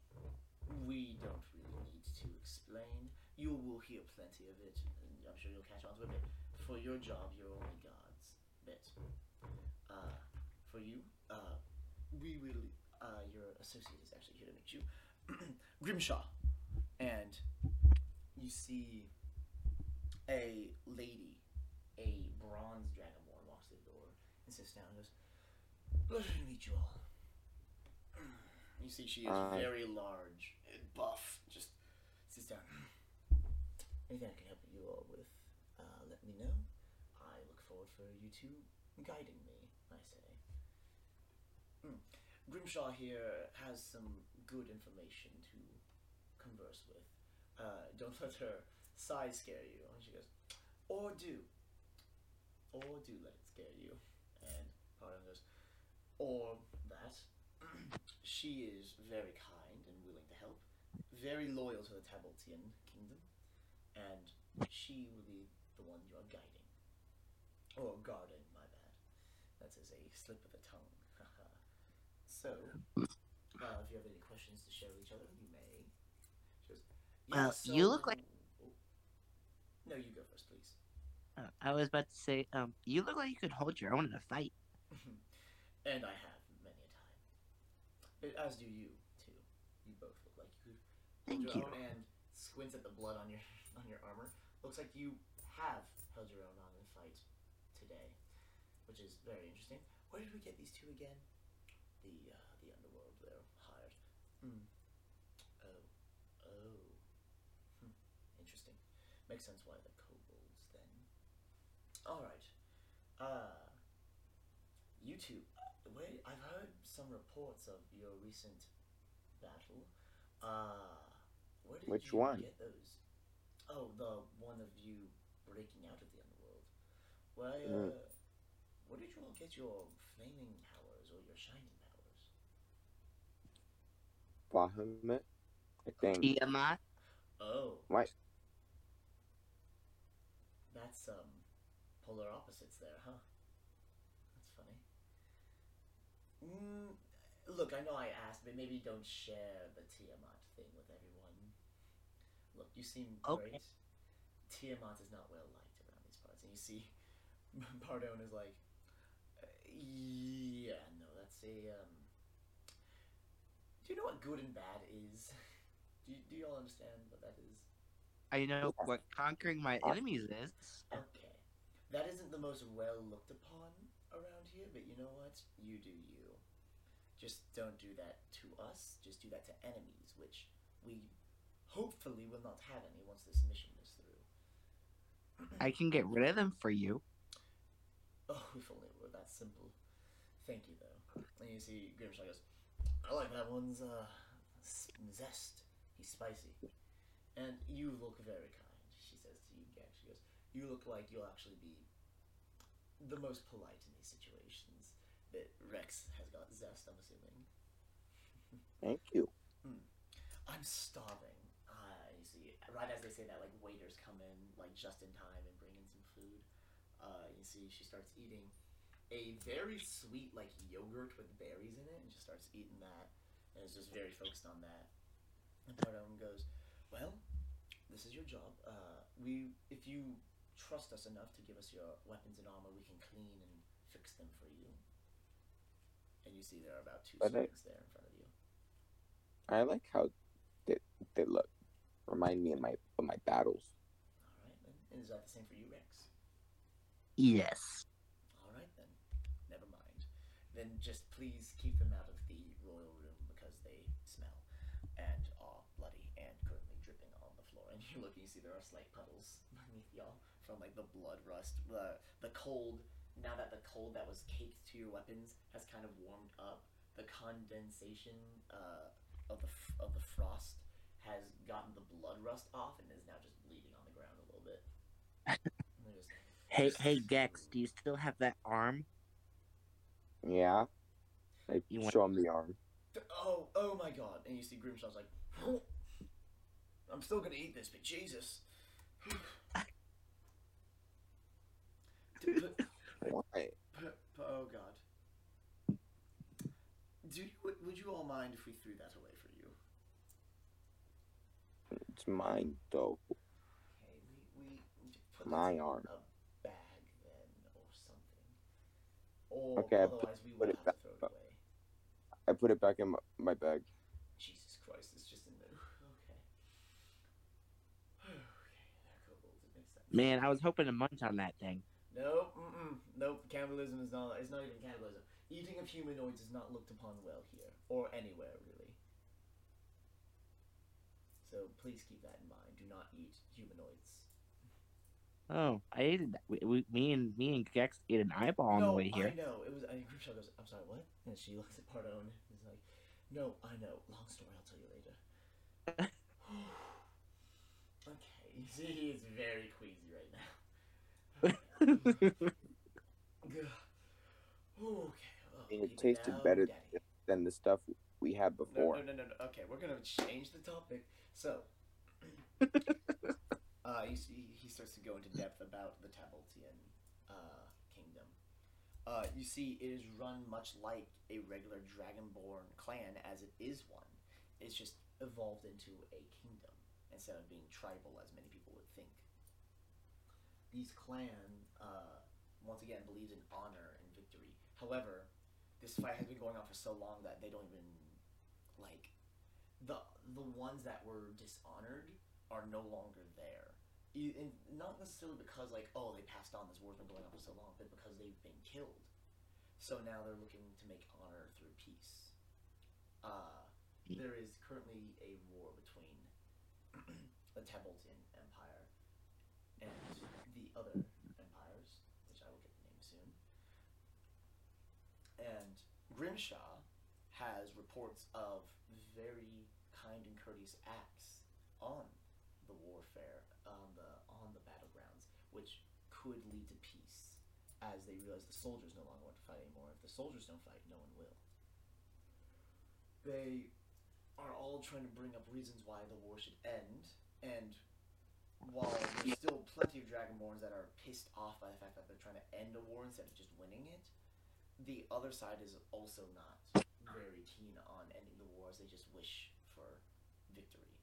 we don't really need to explain. You will hear plenty of it, and I'm sure you'll catch on to it. But for your job, you're only gods. Bit. Uh, for you, uh, we will. Uh, your associate is actually here to meet you, Grimshaw, and you see a lady, a bronze dragonborn, walks through the door and sits down and goes, "Pleasure to meet you all." You see, she is Uh, very large and buff. Just sits down. Anything I can help you all with, uh, let me know. I look forward for you two guiding me, I say. Mm. Grimshaw here has some good information to converse with. Uh, don't let her size scare you. And she goes, or do. Or do let it scare you. And Pardon goes, or that. she is very kind and willing to help. Very loyal to the Tabaltian kingdom. And she will be the one you are guiding. Or guarding, my bad. That is a slip of the tongue. So, uh, if you have any questions to share with each other, you may. She goes, Well, you look like- Oh. No, you go first, please. Uh, I was about to say, um, you look like you could hold your own in a fight. and I have many a time. Uh, As do you too. You both look like you could hold Thank your you. own and squints at the blood on your on your armor. Looks like you have held your own on in fight today, which is very interesting. Where did we get these two again? The uh, the underworld. They're hired. Hmm. Oh. Oh. Hmm. Interesting. Makes sense why the kobolds then. All right. Uh. You two, uh, wait, I've heard some reports of your recent battle. Uh, where did Which you one? get those? Oh, the one of you breaking out of the underworld. Where, uh, Mm. where did you all get your flaming powers or your shining powers? Bahamut, I think. Tiamat? Oh. Right. That's, um, polar opposites there, huh? That's funny. Mm, look, I know I asked, but maybe don't share the Tiamat thing with everyone. Look, you seem Okay. great. Tiamat is not well liked around these parts, and you see Pardon is like, "Uh, yeah, no, that's a, um... Do you know what good and bad is? Do you, do you all understand what that is? I know what conquering my enemies is. Okay. That isn't the most well looked upon around here, but you know what? You do you. Just don't do that to us. Just do that to enemies, which we hopefully will not have any once this mission is through. I can get rid of them for you. Oh, if only it were that simple. Thank you, though. And you see Grimshaw goes, I like that one's uh, zest. He's spicy. And you look very kind, she says to you, Gek. She goes, You look like you'll actually be the most polite in these situations. bit. Rex has got zest, I'm assuming. Thank you. I'm starving. Right as they say that, like waiters come in, like just in time, and bring in some food. Uh, you see, she starts eating a very sweet, like yogurt with berries in it, and just starts eating that, and is just very focused on that. And part of him goes, "Well, this is your job. Uh, we, if you trust us enough to give us your weapons and armor, we can clean and fix them for you." And you see there are about two I- there in front of you. I like how they, they look. Remind me of my of my battles. All right then. And is that the same for you, Rex? Yes. All right then. Never mind. Then just please keep them out of the royal room because they smell and are bloody and currently dripping on the floor. And you look and you see there are slight puddles beneath y'all from like the blood rust, the the cold. Now that the cold that was caked to your weapons has kind of warmed up, the condensation uh, of the f- of the frost has gotten the blood rust off and is now just bleeding on the ground a little bit. And they're just- Hey, hey, Gex, do you still have that arm? Yeah. I You want- show him the arm. Oh, oh my god. And you see Grimshaw's like, "Oh, I'm still gonna eat this, but Jesus. D- Why? but- but- oh god. Do you, would, would you all mind if we threw that away for you? It's mine though. Okay, we, we put My in arm. a bag then, or something. Or Okay, I put- we put will it have back to throw it up. away. I put it back in my, my bag. Jesus Christ, it's just in there. Okay. Okay, they're makes sense. Man, I was hoping to munch on that thing. Nope, mm-mm, nope. Cannibalism is not. It's not even cannibalism. Eating of humanoids is not looked upon well here or anywhere really. So please keep that in mind. Do not eat humanoids. Oh, I ate it. We, we, me and me and Gex ate an eyeball on no, the way here. I know. It was. I mean, Grimshaw goes. I'm sorry. What? And she looks at Pardon. and is like, No, I know. Long story. I'll tell you later. okay. You see, he is very queasy right now. Gah. Okay. And it tasted better Daddy. than the stuff we had before. no, no, no, no. Okay, we're gonna change the topic. So, uh, he, he- he starts to go into depth about the Tabaltian uh, kingdom. Uh, you see, it is run much like a regular Dragonborn clan, as it is one. It's just evolved into a kingdom instead of being tribal, as many people would think. These clan, uh, once again, believes in honor and victory. However, this fight has been going on for so long that they don't even like the the ones that were dishonored are no longer there. And not necessarily because like oh they passed on this war's been going on for so long, but because they've been killed. So now they're looking to make honor through peace. Uh, there is currently a war between the Tabaltian Empire and the other empires, which I will get the name soon. And Grimshaw has reports of very kind and courteous acts on the warfare on the on the battlegrounds, which could lead to peace, as they realize the soldiers no longer want to fight anymore. If the soldiers don't fight, no one will. They are all trying to bring up reasons why the war should end, and while there's still plenty of Dragonborns that are pissed off by the fact that they're trying to end a war instead of just winning it, the other side is also not very keen on ending the wars. They just wish for victory.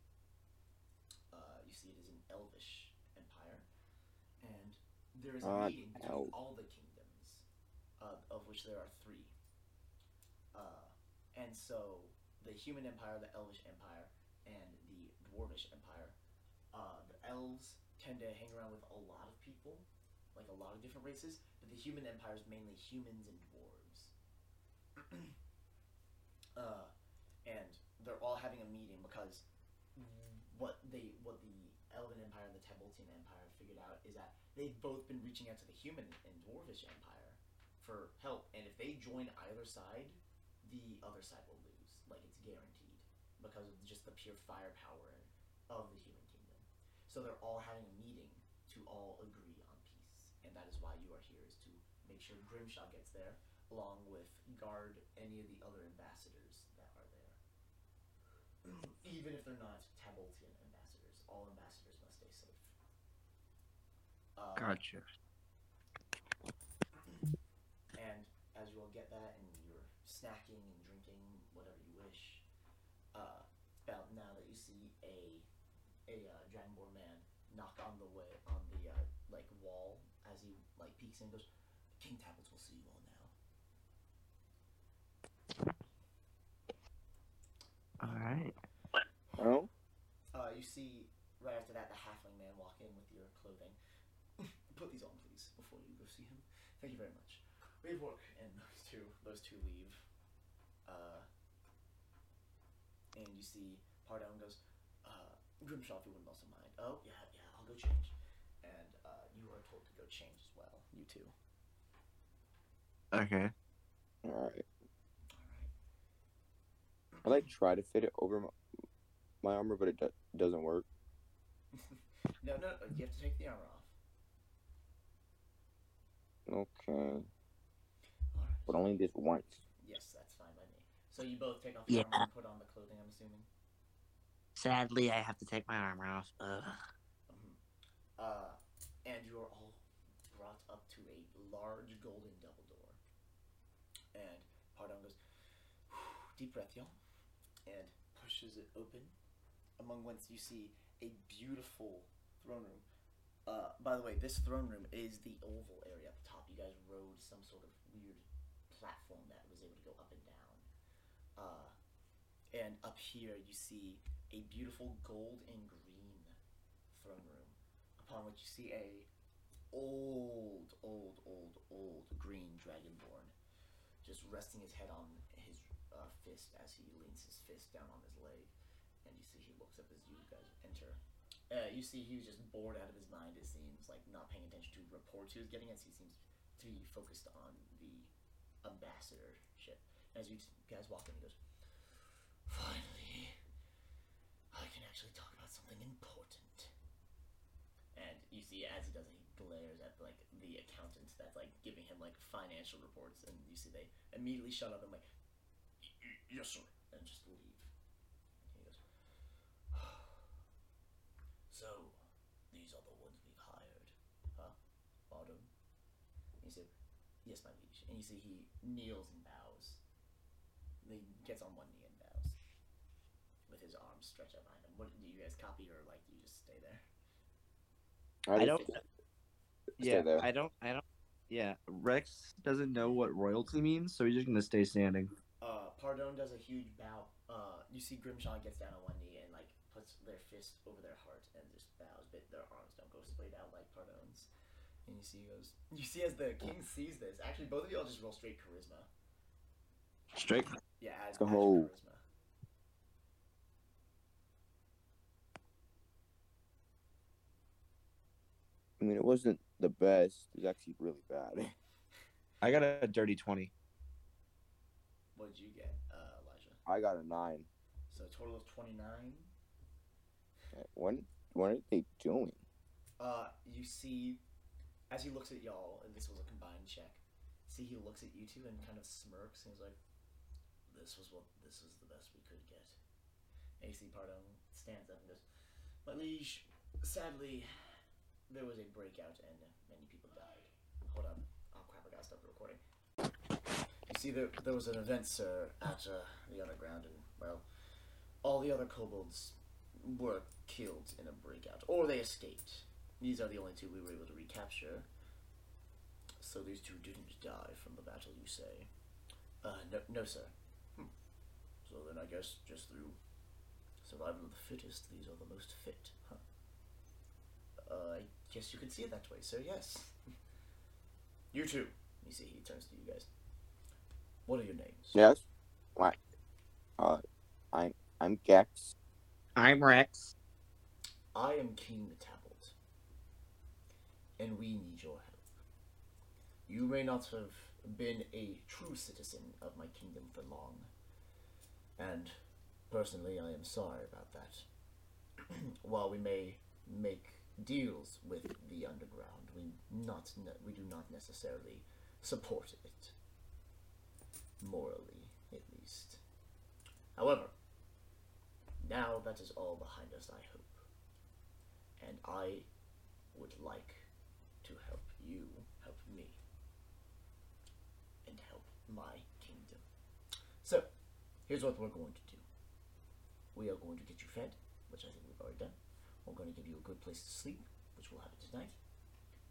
Uh, you see, it is an elvish empire, and there is a Ah, meeting between all the kingdoms, uh, of which there are three. Uh, and so the human empire, the elvish empire, and the dwarvish empire. Uh, the elves tend to hang around with a lot of people, like a lot of different races, but the human empire is mainly humans and dwarves. uh, and they're all having a meeting because what they what the Elven Empire and the Tabaltian Empire figured out is that they've both been reaching out to the human and dwarvish empire for help, and if they join either side, the other side will lose. Like it's guaranteed because of just the pure firepower of the human kingdom. So they're all having a meeting to all agree on peace, and that is why you are here is to make sure Grimshaw gets there. Along with guard any of the other ambassadors that are there. Even if they're not Tabaltian ambassadors, all ambassadors must stay safe. Uh, Gotcha. And as you all get that, and you're snacking and drinking whatever you wish, uh, about now that you see a a uh, dragonborn man knock on the way on the uh, like wall as he like peeks in and goes, King Tablets will see you all now. All right. Oh, Uh, you see right after that the halfling man walk in with your clothing. Put these on, please, before you go see him. Thank you very much. We have work, and those two those two leave. Uh, and you see Pardon goes, uh, Grimshaw, if you wouldn't also mind. Oh yeah, yeah, I'll go change. And uh, you are told to go change as well. You two. Okay. all right. All I like try to fit it over my, my armor, but it do- doesn't work. no, no, no, you have to take the armor off. Okay, All right. but only this once. Yes, that's fine by me. So you both take off the Yeah. armor and put on the clothing. I'm assuming. Sadly, I have to take my armor off. Ugh. Mhm. Uh, and you are all brought up to a large golden double door. And Pardon goes, deep breath, y'all, and pushes it open. Among whence you see a beautiful throne room. Uh, by the way, this throne room is the oval area at the top. You guys rode some sort of weird platform that was able to go up and down. Uh, and up here you see a beautiful gold and green throne room, upon which you see a old, old, old, old green dragonborn, just resting his head on fist as he leans his fist down on his leg, and you see he looks up as you guys enter. Uh, you see he was just bored out of his mind. It seems like not paying attention to reports he was getting, as he seems to be focused on the ambassadorship. As you guys walk in, he goes, "Finally, I can actually talk about something important." And you see, as he does it, he glares at like the accountant that's like giving him like financial reports, and you see they immediately shut up and like, "Y- y- "Yes, sir," and just leave. And he goes, "So, these are the ones we've hired, huh, Bottom?" And you say, "Yes, my liege." And you see he kneels and bows. He gets on one knee and bows, with his arms stretched out behind him. What do you guys copy, or like you just stay there? I just don't- stay Yeah. there. I don't. I don't. Yeah. Rex doesn't know what royalty means, so he's just gonna stay standing. Uh, Pardon does a huge bow. Uh, you see Grimshaw gets down on one knee and like puts their fist over their heart and just bows, but their arms don't go straight out like Pardon's. And you see he goes. You see as the king sees this. Actually, both of y'all just roll straight charisma. Straight. Yeah, as, Go. as your charisma. I mean, it wasn't the best. It was actually really bad. I got a dirty twenty. What did you get, uh, Elijah? I got a nine. So a total of twenty nine. When what are they doing? Uh, you see, as he looks at y'all, and this was a combined check. See, he looks at you two and kind of smirks, and he's like, "This was what this was the best we could get." AC Pardon stands up and goes, "My liege, sadly, there was a breakout and many people died. Hold up, oh crap, I gotta stop the recording." See, there there was an event, sir, at uh, the underground, and well, all the other kobolds were killed in a breakout, or they escaped. These are the only two we were able to recapture. So these two didn't die from the battle, you say? Uh, no, no, sir. Hmm. So then I guess just through survival of the fittest, these are the most fit, huh? Uh, I guess you could see it that way, sir. Yes. you too. You see, he turns to you guys. What are your names? Yes. What? Uh, I'm I'm Gex. I'm Rex. I am King Tabalt, and we need your help. You may not have been a true citizen of my kingdom for long, and personally, I am sorry about that. While we may make deals with the underground, we not ne- we do not necessarily support it. Morally at least. However, now that is all behind us, I hope. And I would like to help you help me and help my kingdom. So, here's what we're going to do. We are going to get you fed, which I think we've already done. We're going to give you a good place to sleep, which will happen tonight.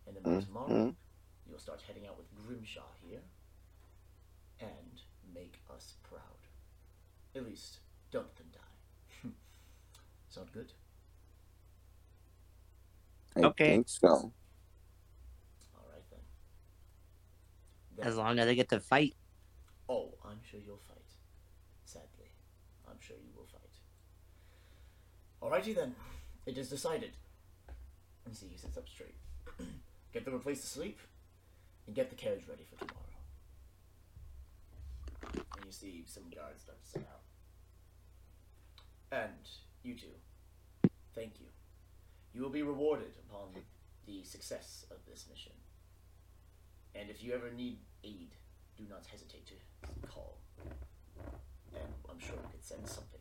And then by Mhm. tomorrow, you'll start heading out with Grimshaw here and make us proud. At least, don't let them die. Sound good? I Okay. think so. All right then. Then- As long as I get to fight. Oh, I'm sure you'll fight. Sadly, I'm sure you will fight. Alrighty then, it is decided. Let me see, he sits up straight. get them a place to sleep, and get the carriage ready for tomorrow. And you see some guards start to set out. And you two, thank you. You will be rewarded upon the success of this mission. And if you ever need aid, do not hesitate to call. And I'm sure we could send something.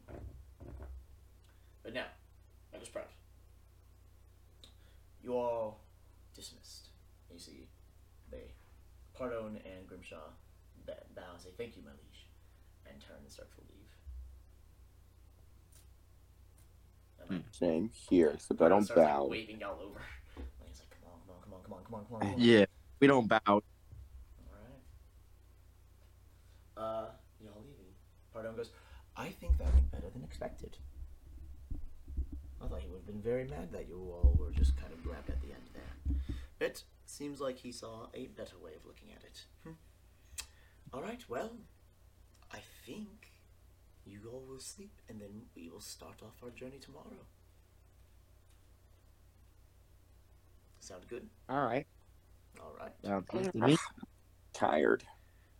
But now, let us proud. You are dismissed. You see, they, Pardon and Grimshaw bow and say, Thank you, my liege, and turn and start to leave. Same here, except I don't starts, like, bow. waving all over. And he's like, Come on, come on, come on, come on, come on, come on. Yeah, we don't bow. Alright. Uh, y'all leaving. Pardon goes, I think that went better than expected. I thought he would have been very mad that you all were just kind of grabbed at the end there. But seems like he saw a better way of looking at it. Hmm. Alright, well, I think you all will sleep and then we will start off our journey tomorrow. Sound good? All right. Alright. Sounds good. Easy me. Tired.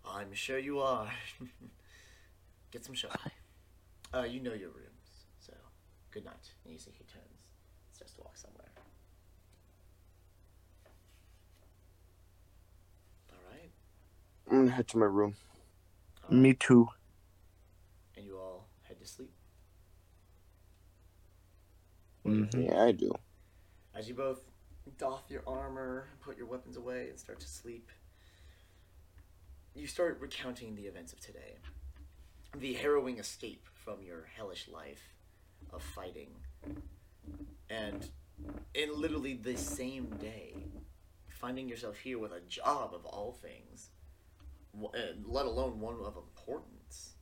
I'm sure you are. Get some shut eye. Uh, you know your rooms, so good night. And you see he turns, starts to walk somewhere. All right. I'm gonna head to my room. all right. Me too. And you all head to sleep. Mhm. Yeah, I do. As you both doff your armor, put your weapons away, and start to sleep, you start recounting the events of today. The harrowing escape from your hellish life of fighting. And in literally the same day, finding yourself here with a job of all things, w- Eh, let alone one of importance.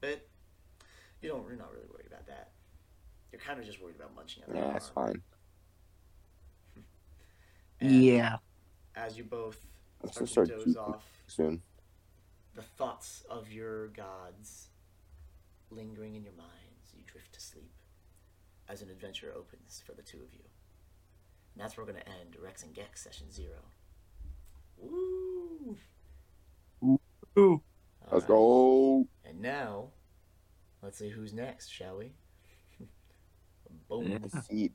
But you don't, you're not really worried about that. You're kind of just worried about munching on the Yeah, that's fine. And Yeah. As you both Let's start to doze off, soon. the thoughts of your gods lingering in your minds, you drift to sleep as an adventure opens for the two of you. And that's where we're going to end Rex and Gex session zero. Woo! Ooh. Let's Alright. go. And now, let's see who's next, shall we? Boom. Yeah. The seed.